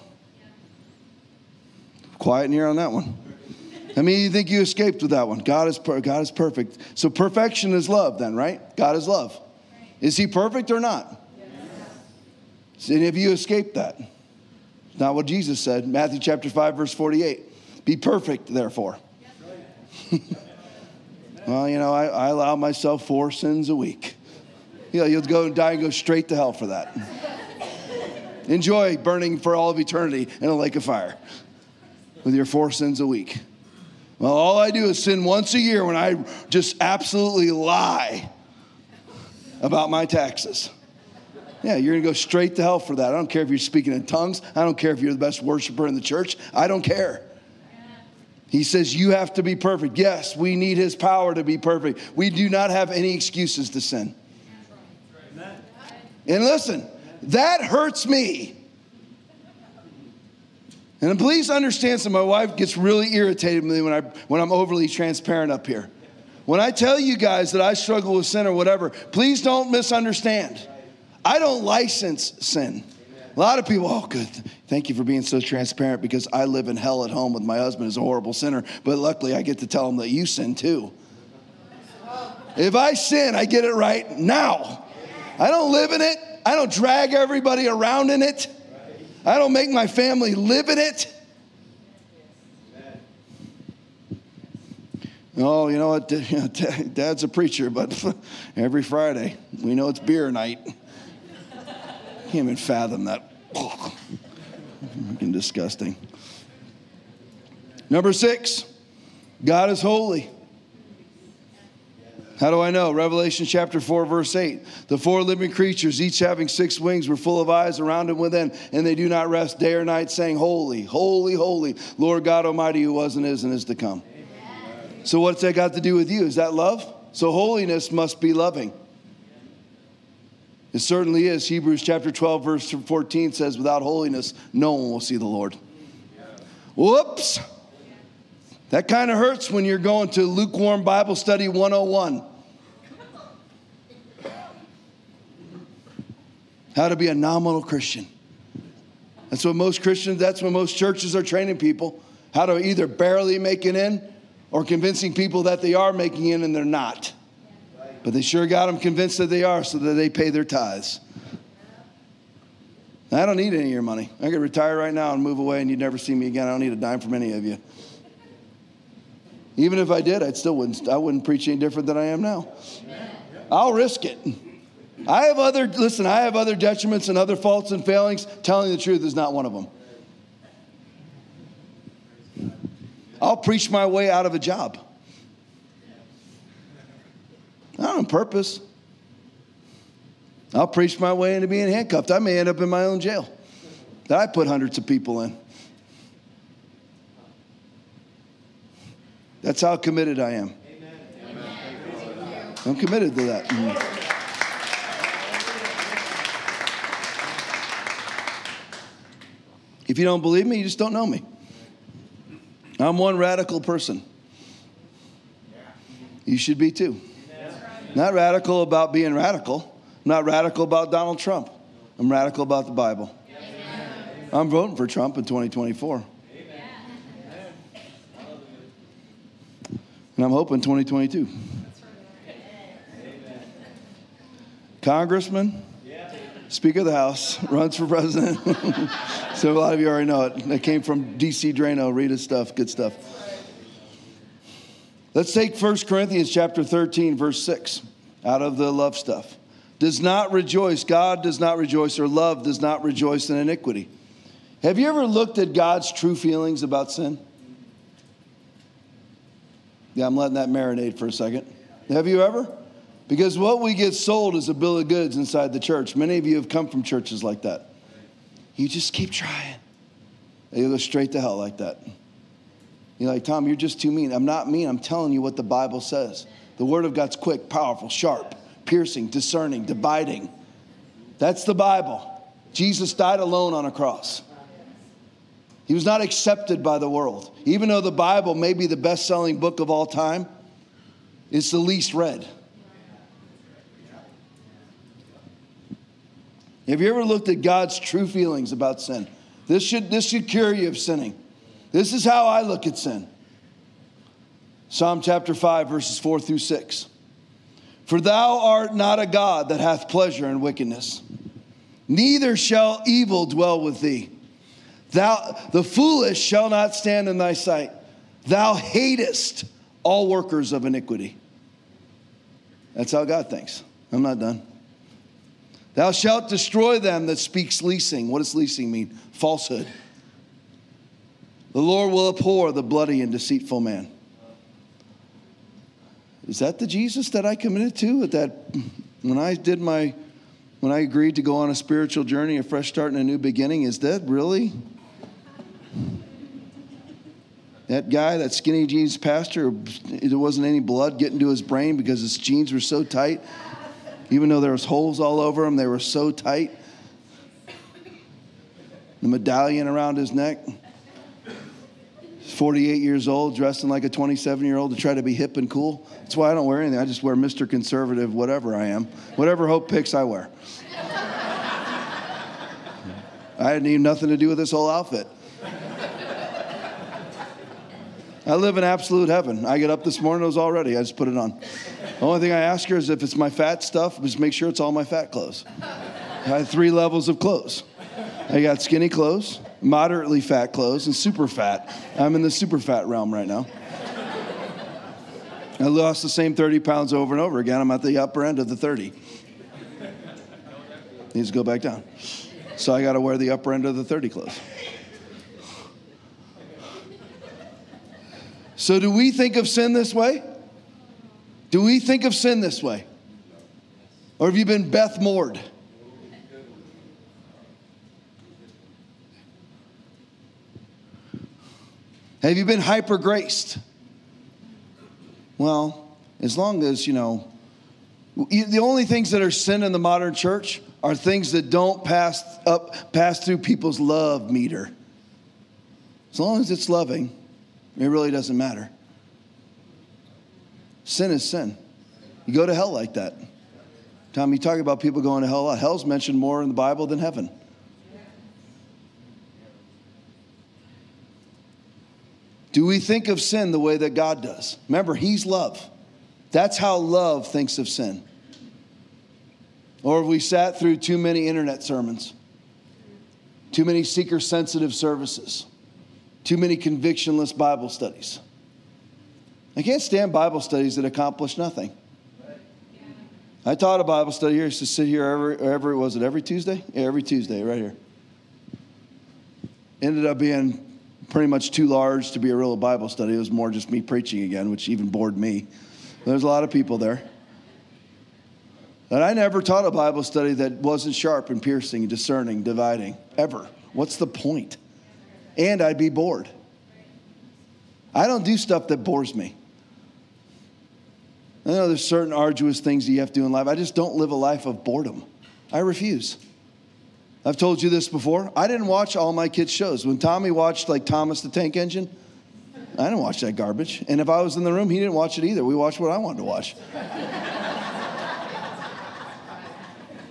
Quiet in here on that one. I mean, you think you escaped with that one? God is per- God is perfect. So perfection is love, then, right? God is love. Is He perfect or not? Yes. And have you escaped that? It's not what Jesus said. Matthew chapter five, verse forty-eight. Be perfect, therefore. well, you know, I, I, allow myself four sins a week. You know, you'll go and die and go straight to hell for that. Enjoy burning for all of eternity in a lake of fire with your four sins a week. Well, all I do is sin once a year when I just absolutely lie about my taxes. Yeah, you're gonna go straight to hell for that. I don't care if you're speaking in tongues. I don't care if you're the best worshiper in the church. I don't care. He says, You have to be perfect. Yes, we need His power to be perfect. We do not have any excuses to sin. And listen, that hurts me. And please understand so my wife gets really irritated with me when, I, when I'm overly transparent up here. When I tell you guys that I struggle with sin or whatever, please don't misunderstand. I don't license sin. A lot of people, oh, good. Thank you for being so transparent because I live in hell at home with my husband as a horrible sinner, but luckily I get to tell him that you sin too. If I sin, I get it right now. I don't live in it, I don't drag everybody around in it, I don't make my family live in it. Oh, you know what? Dad's a preacher, but every Friday we know it's beer night. Can't even fathom that. Fucking disgusting. Number six, God is holy. How do I know? Revelation chapter 4, verse 8. The four living creatures, each having six wings, were full of eyes around and within, and they do not rest day or night, saying, Holy, holy, holy, Lord God Almighty, who was and is and is to come. Amen. So, what's that got to do with you? Is that love? So, holiness must be loving. It certainly is. Hebrews chapter 12, verse 14 says, Without holiness, no one will see the Lord. Whoops. That kind of hurts when you're going to lukewarm Bible study 101. How to be a nominal Christian. That's what most Christians, that's what most churches are training people. How to either barely make it in or convincing people that they are making it and they're not. But they sure got them convinced that they are so that they pay their tithes. I don't need any of your money. I could retire right now and move away and you'd never see me again. I don't need a dime from any of you. Even if I did, I still wouldn't, I wouldn't preach any different than I am now. I'll risk it. I have other, listen, I have other detriments and other faults and failings. Telling the truth is not one of them. I'll preach my way out of a job. Not on purpose. I'll preach my way into being handcuffed. I may end up in my own jail that I put hundreds of people in. That's how committed I am. Amen. I'm committed to that. Mm-hmm. If you don't believe me, you just don't know me. I'm one radical person. You should be too. Not radical about being radical. I'm not radical about Donald Trump. I'm radical about the Bible. I'm voting for Trump in 2024. And I'm hoping 2022. Congressman, Speaker of the House, runs for president. so a lot of you already know it. It came from DC Draino. Read his stuff, good stuff. Let's take 1 Corinthians chapter 13, verse 6 out of the love stuff. Does not rejoice. God does not rejoice, or love does not rejoice in iniquity. Have you ever looked at God's true feelings about sin? Yeah, I'm letting that marinate for a second. Have you ever? Because what we get sold is a bill of goods inside the church. Many of you have come from churches like that. You just keep trying. You go straight to hell like that. You're like, Tom, you're just too mean. I'm not mean. I'm telling you what the Bible says. The Word of God's quick, powerful, sharp, piercing, discerning, dividing. That's the Bible. Jesus died alone on a cross. He was not accepted by the world. Even though the Bible may be the best selling book of all time, it's the least read. Have you ever looked at God's true feelings about sin? This should, this should cure you of sinning. This is how I look at sin. Psalm chapter 5, verses 4 through 6. For thou art not a God that hath pleasure in wickedness, neither shall evil dwell with thee. Thou, the foolish shall not stand in thy sight. Thou hatest all workers of iniquity. That's how God thinks. I'm not done. Thou shalt destroy them that speaks leasing. What does leasing mean? Falsehood. The Lord will abhor the bloody and deceitful man. is that the Jesus that I committed to? At that, when I did my, when I agreed to go on a spiritual journey, a fresh start and a new beginning, is that really? That guy, that skinny jeans pastor, there wasn't any blood getting to his brain because his jeans were so tight. Even though there was holes all over them, they were so tight. The medallion around his neck. 48 years old, dressing like a 27 year old to try to be hip and cool. That's why I don't wear anything. I just wear Mr. Conservative, whatever I am. Whatever Hope picks, I wear. I didn't need nothing to do with this whole outfit. I live in absolute heaven. I get up this morning, it was all ready. I just put it on. The only thing I ask her is if it's my fat stuff, just make sure it's all my fat clothes. I have three levels of clothes. I got skinny clothes, moderately fat clothes, and super fat. I'm in the super fat realm right now. I lost the same 30 pounds over and over again. I'm at the upper end of the 30. Needs to go back down. So I got to wear the upper end of the 30 clothes. So, do we think of sin this way? Do we think of sin this way? Or have you been Beth Moored? Have you been hyper graced? Well, as long as, you know, the only things that are sin in the modern church are things that don't pass up pass through people's love meter. As long as it's loving, it really doesn't matter. Sin is sin. You go to hell like that. Tom, you talk about people going to hell. Hell's mentioned more in the Bible than heaven. Do we think of sin the way that God does? Remember, He's love. That's how love thinks of sin. Or have we sat through too many internet sermons, too many seeker sensitive services, too many convictionless Bible studies? I can't stand Bible studies that accomplish nothing. I taught a Bible study here. I used to sit here every, every was it every Tuesday? Yeah, every Tuesday, right here. Ended up being pretty much too large to be a real Bible study. It was more just me preaching again, which even bored me. There's a lot of people there. And I never taught a Bible study that wasn't sharp and piercing, discerning, dividing, ever. What's the point? And I'd be bored. I don't do stuff that bores me. I know there's certain arduous things that you have to do in life. I just don't live a life of boredom. I refuse. I've told you this before. I didn't watch all my kids' shows. When Tommy watched like Thomas the Tank Engine, I didn't watch that garbage. And if I was in the room, he didn't watch it either. We watched what I wanted to watch.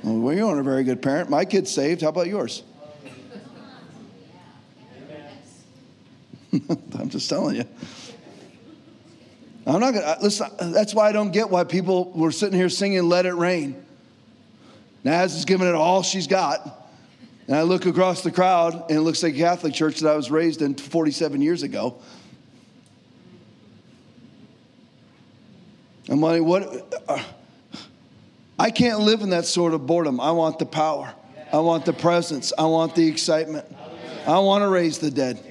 well, you aren't a very good parent. My kid's saved. How about yours? Just telling you. I'm not gonna listen. That's why I don't get why people were sitting here singing "Let It Rain." Naz is giving it all she's got. And I look across the crowd, and it looks like a Catholic church that I was raised in 47 years ago. I'm like, what? Uh, I can't live in that sort of boredom. I want the power. I want the presence. I want the excitement. I want to raise the dead.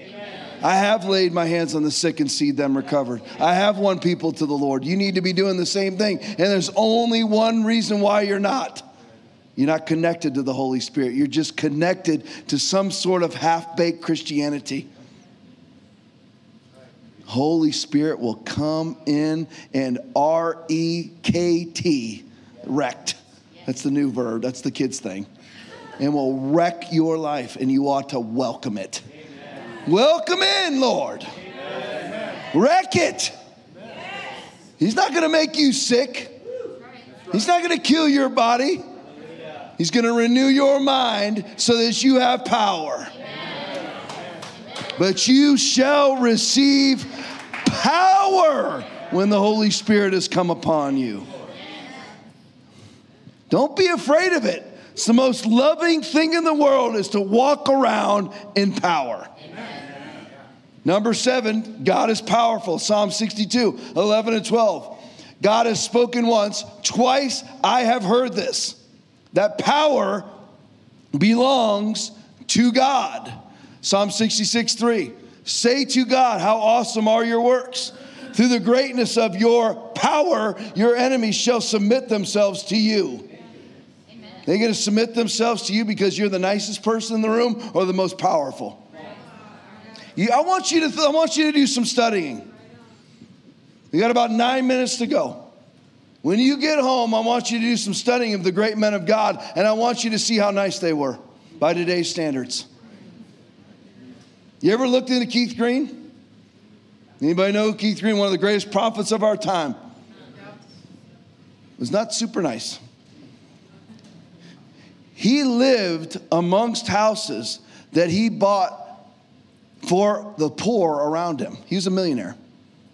I have laid my hands on the sick and see them recovered. I have won people to the Lord. You need to be doing the same thing. And there's only one reason why you're not. You're not connected to the Holy Spirit. You're just connected to some sort of half baked Christianity. Holy Spirit will come in and R E K T, wrecked. That's the new verb, that's the kids' thing. And will wreck your life, and you ought to welcome it. Welcome in, Lord. Amen. Wreck it. He's not going to make you sick, He's not going to kill your body. He's going to renew your mind so that you have power. But you shall receive power when the Holy Spirit has come upon you. Don't be afraid of it. It's the most loving thing in the world is to walk around in power. Number seven, God is powerful. Psalm 62, 11 and 12. God has spoken once, twice I have heard this. That power belongs to God. Psalm 66 3. Say to God, How awesome are your works! Through the greatness of your power, your enemies shall submit themselves to you. They're going to submit themselves to you because you're the nicest person in the room or the most powerful. You, I, want you to th- I want you to do some studying. We got about nine minutes to go. When you get home, I want you to do some studying of the great men of God, and I want you to see how nice they were by today's standards. You ever looked into Keith Green? Anybody know Keith Green, one of the greatest prophets of our time? Was not super nice. He lived amongst houses that he bought for the poor around him. He was a millionaire,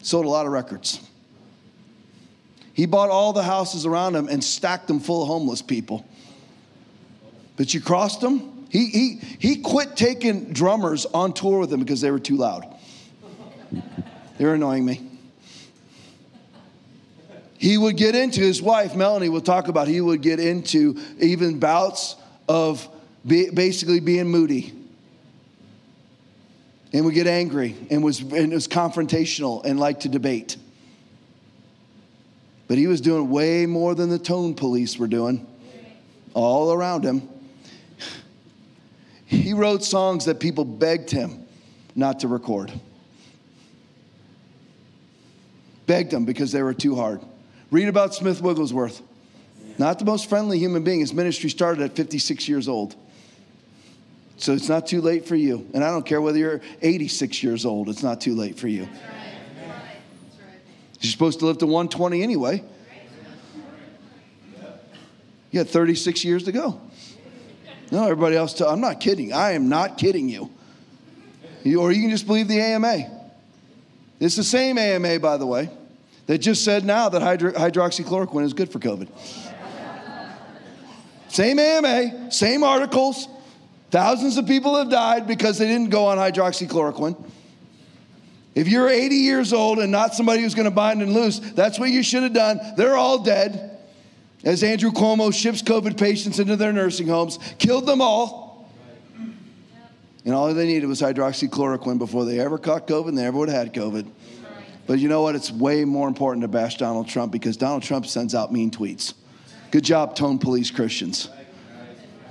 sold a lot of records. He bought all the houses around him and stacked them full of homeless people. But you crossed them? He, he, he quit taking drummers on tour with him because they were too loud. They were annoying me. He would get into, his wife, Melanie, we'll talk about, he would get into even bouts of be, basically being moody and would get angry and was, and was confrontational and liked to debate. But he was doing way more than the tone police were doing all around him. He wrote songs that people begged him not to record. Begged him because they were too hard. Read about Smith Wigglesworth. Not the most friendly human being. His ministry started at 56 years old. So it's not too late for you. And I don't care whether you're 86 years old, it's not too late for you. You're supposed to live to 120 anyway. You got 36 years to go. No, everybody else, i I'm not kidding. I am not kidding you. you. Or you can just believe the AMA. It's the same AMA, by the way, that just said now that hydro- hydroxychloroquine is good for COVID. same AMA, same articles. Thousands of people have died because they didn't go on hydroxychloroquine. If you're 80 years old and not somebody who's going to bind and loose, that's what you should have done. They're all dead as Andrew Cuomo ships COVID patients into their nursing homes, killed them all. And all they needed was hydroxychloroquine before they ever caught COVID and they ever would have had COVID. But you know what? It's way more important to bash Donald Trump because Donald Trump sends out mean tweets. Good job, Tone Police Christians.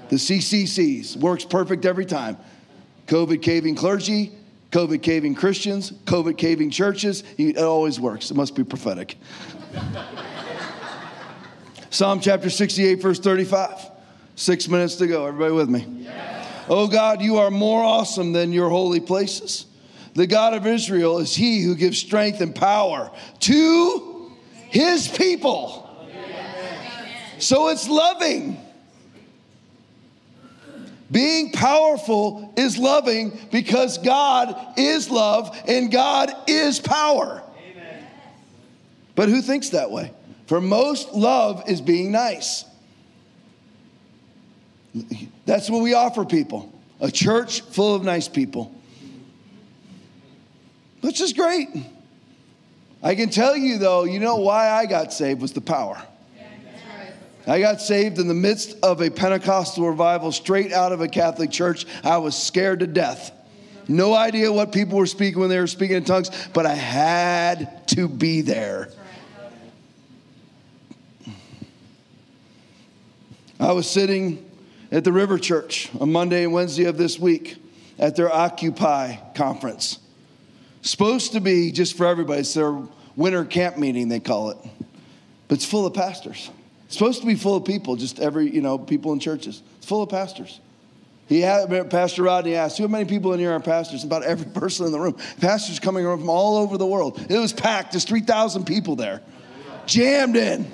The CCCs works perfect every time. COVID caving clergy, COVID caving Christians, COVID caving churches. It always works. It must be prophetic. Psalm chapter 68, verse 35. Six minutes to go. Everybody with me? Oh God, you are more awesome than your holy places. The God of Israel is he who gives strength and power to his people. So it's loving. Being powerful is loving because God is love and God is power. Amen. But who thinks that way? For most, love is being nice. That's what we offer people a church full of nice people. Which is great. I can tell you, though, you know why I got saved was the power. I got saved in the midst of a Pentecostal revival straight out of a Catholic church. I was scared to death. No idea what people were speaking when they were speaking in tongues, but I had to be there. I was sitting at the River Church on Monday and Wednesday of this week at their Occupy conference. Supposed to be just for everybody, it's their winter camp meeting, they call it. But it's full of pastors. It's supposed to be full of people, just every, you know, people in churches. It's full of pastors. He had, Pastor Rodney asked, How many people in here are pastors? About every person in the room. Pastors coming from all over the world. It was packed. There's 3,000 people there, jammed in.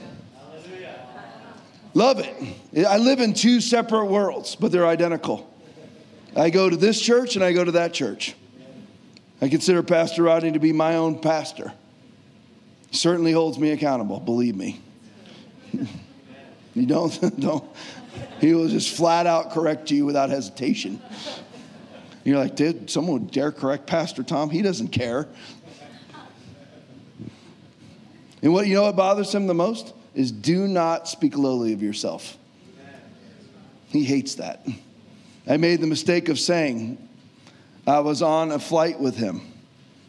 Love it. I live in two separate worlds, but they're identical. I go to this church and I go to that church. I consider Pastor Rodney to be my own pastor. He certainly holds me accountable, believe me. you don't, don't. He will just flat out correct you without hesitation. You're like, did someone dare correct Pastor Tom? He doesn't care. And what you know what bothers him the most? is do not speak lowly of yourself. He hates that. I made the mistake of saying I was on a flight with him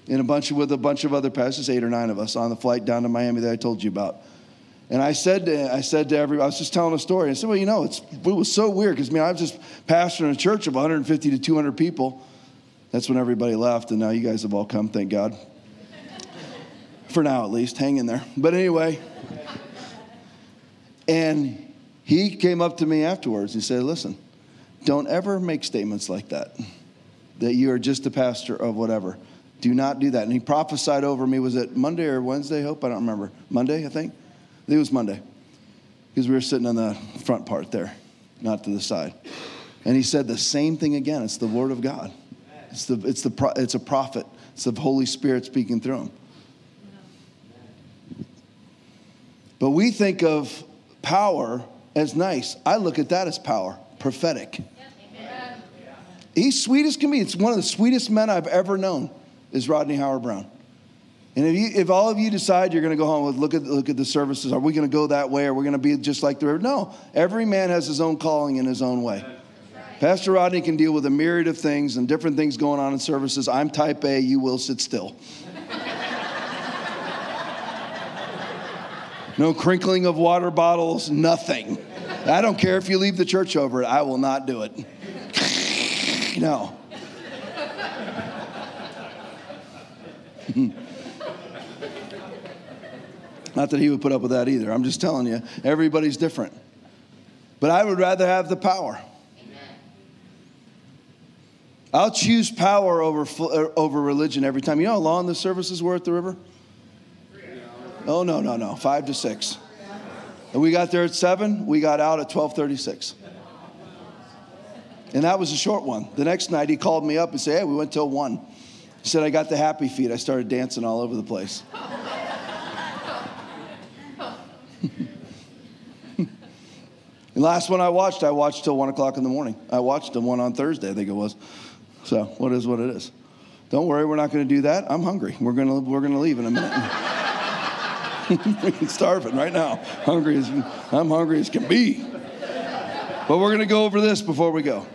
in a bunch of, with a bunch of other pastors, eight or nine of us, on the flight down to Miami that I told you about. And I said to, I said to everybody, I was just telling a story. I said, well, you know, it's, it was so weird because, I mean, I was just pastoring a church of 150 to 200 people. That's when everybody left, and now you guys have all come, thank God. For now, at least. Hang in there. But anyway, and he came up to me afterwards. He said, listen, don't ever make statements like that, that you are just a pastor of whatever. Do not do that. And he prophesied over me, was it Monday or Wednesday, Hope? I don't remember. Monday, I think? I think it was Monday. Because we were sitting on the front part there, not to the side. And he said the same thing again. It's the word of God. It's, the, it's, the, it's a prophet. It's the Holy Spirit speaking through him. But we think of power as nice. I look at that as power, prophetic. He's sweet as can be. It's one of the sweetest men I've ever known is Rodney Howard-Browne. And if, you, if all of you decide you're going to go home, with, look at, look at the services, are we going to go that way? Are we going to be just like the river? No. Every man has his own calling in his own way. Pastor Rodney can deal with a myriad of things and different things going on in services. I'm type A, you will sit still. no crinkling of water bottles, nothing. I don't care if you leave the church over it, I will not do it. no. Not that he would put up with that either. I'm just telling you, everybody's different. But I would rather have the power. I'll choose power over, uh, over religion every time. You know how long the services were at the river? Oh, no, no, no. Five to six. And we got there at seven. We got out at 1236. And that was a short one. The next night he called me up and said, hey, we went till one. He said, I got the happy feet. I started dancing all over the place. Last one I watched, I watched till one o'clock in the morning. I watched the one on Thursday, I think it was. So what is what it is. Don't worry, we're not going to do that. I'm hungry. We're going to we're to leave in a minute. We're starving right now. Hungry as I'm hungry as can be. But we're going to go over this before we go.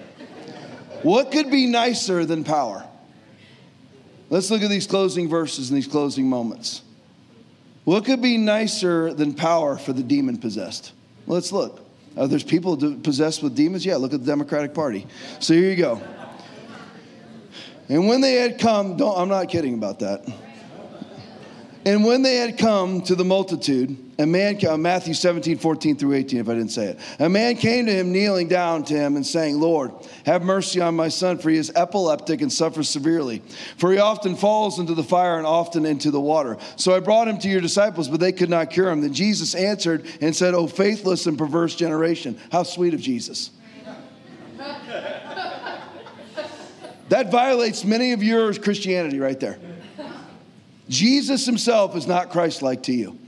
What could be nicer than power? Let's look at these closing verses and these closing moments. What could be nicer than power for the demon possessed? Let's look. Uh, there's people possessed with demons. Yeah, look at the Democratic Party. So here you go. And when they had come, don't, I'm not kidding about that. And when they had come to the multitude, a man, Matthew 17, 14 through 18, if I didn't say it, a man came to him, kneeling down to him and saying, Lord, have mercy on my son, for he is epileptic and suffers severely. For he often falls into the fire and often into the water. So I brought him to your disciples, but they could not cure him. Then Jesus answered and said, O faithless and perverse generation. How sweet of Jesus. that violates many of your Christianity right there. Jesus himself is not Christ like to you.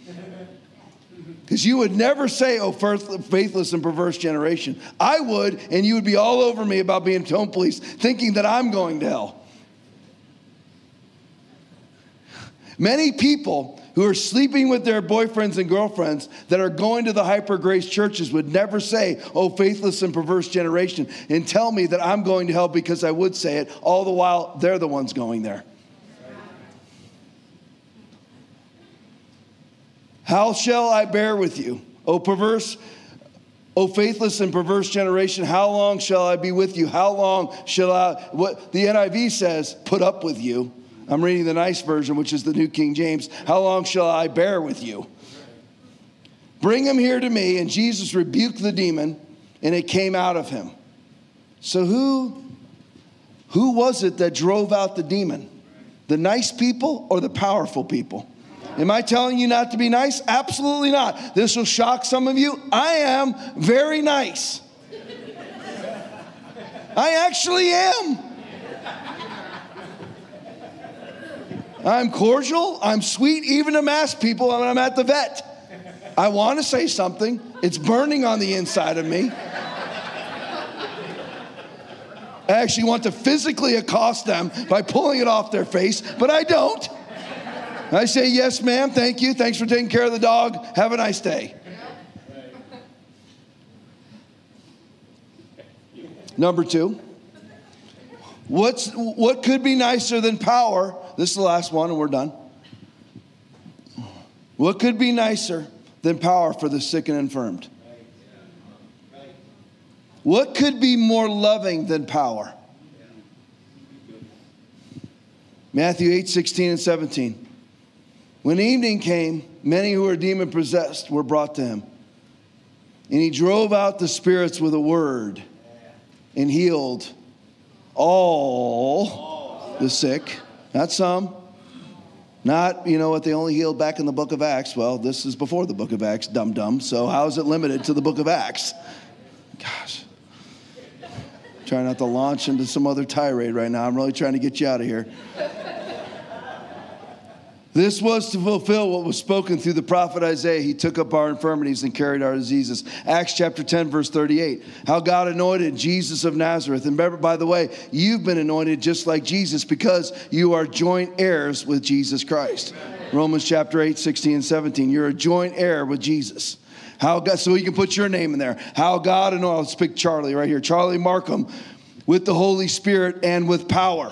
Because you would never say, oh, faithless and perverse generation. I would, and you would be all over me about being tone police, thinking that I'm going to hell. Many people who are sleeping with their boyfriends and girlfriends that are going to the hyper grace churches would never say, Oh, faithless and perverse generation, and tell me that I'm going to hell because I would say it, all the while they're the ones going there. How shall I bear with you, O perverse, O faithless and perverse generation? How long shall I be with you? How long shall I, what the NIV says, put up with you? I'm reading the nice version, which is the New King James. How long shall I bear with you? Bring him here to me. And Jesus rebuked the demon, and it came out of him. So who, who was it that drove out the demon? The nice people or the powerful people? Am I telling you not to be nice? Absolutely not. This will shock some of you. I am very nice. I actually am. I'm cordial, I'm sweet, even to mass people when I'm at the vet. I want to say something, it's burning on the inside of me. I actually want to physically accost them by pulling it off their face, but I don't. I say, Yes, ma'am, thank you. Thanks for taking care of the dog. Have a nice day. Number two, what's, what could be nicer than power This is the last one, and we're done. What could be nicer than power for the sick and infirmed? What could be more loving than power? Matthew 8, 16 and 17. When evening came, many who were demon possessed were brought to him. And he drove out the spirits with a word and healed all the sick, not some. Not, you know what, they only healed back in the book of Acts. Well, this is before the book of Acts, dum dum. So, how is it limited to the book of Acts? Gosh. Trying not to launch into some other tirade right now. I'm really trying to get you out of here. This was to fulfill what was spoken through the prophet Isaiah. He took up our infirmities and carried our diseases. Acts chapter 10, verse 38. How God anointed Jesus of Nazareth. And remember, by the way, you've been anointed just like Jesus because you are joint heirs with Jesus Christ. Romans chapter 8, 16 and 17. You're a joint heir with Jesus. How God, so you can put your name in there. How God anointed, I'll speak Charlie right here. Charlie Markham with the Holy Spirit and with power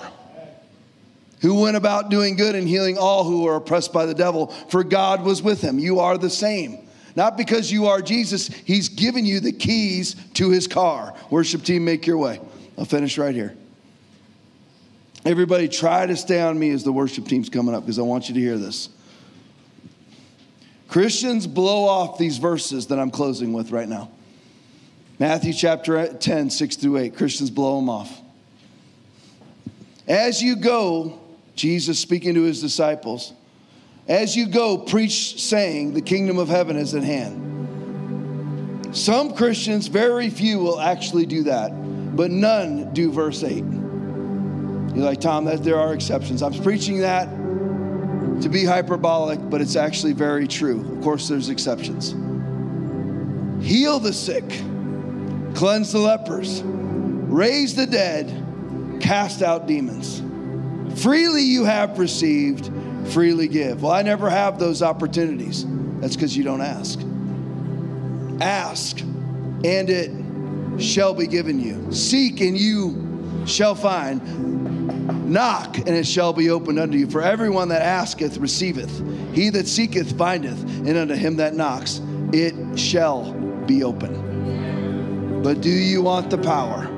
who went about doing good and healing all who were oppressed by the devil, for God was with him. You are the same. Not because you are Jesus, He's given you the keys to His car. Worship team, make your way. I'll finish right here. Everybody, try to stay on me as the worship team's coming up because I want you to hear this. Christians blow off these verses that I'm closing with right now. Matthew chapter 10, 6 through 8. Christians blow them off. As you go, Jesus speaking to his disciples, as you go, preach, saying, The kingdom of heaven is at hand. Some Christians, very few, will actually do that, but none do verse 8. You're like, Tom, that, there are exceptions. I'm preaching that to be hyperbolic, but it's actually very true. Of course, there's exceptions. Heal the sick, cleanse the lepers, raise the dead, cast out demons. Freely you have received, freely give. Well, I never have those opportunities. That's because you don't ask. Ask, and it shall be given you. Seek, and you shall find. Knock, and it shall be opened unto you. For everyone that asketh receiveth. He that seeketh findeth, and unto him that knocks it shall be open. But do you want the power?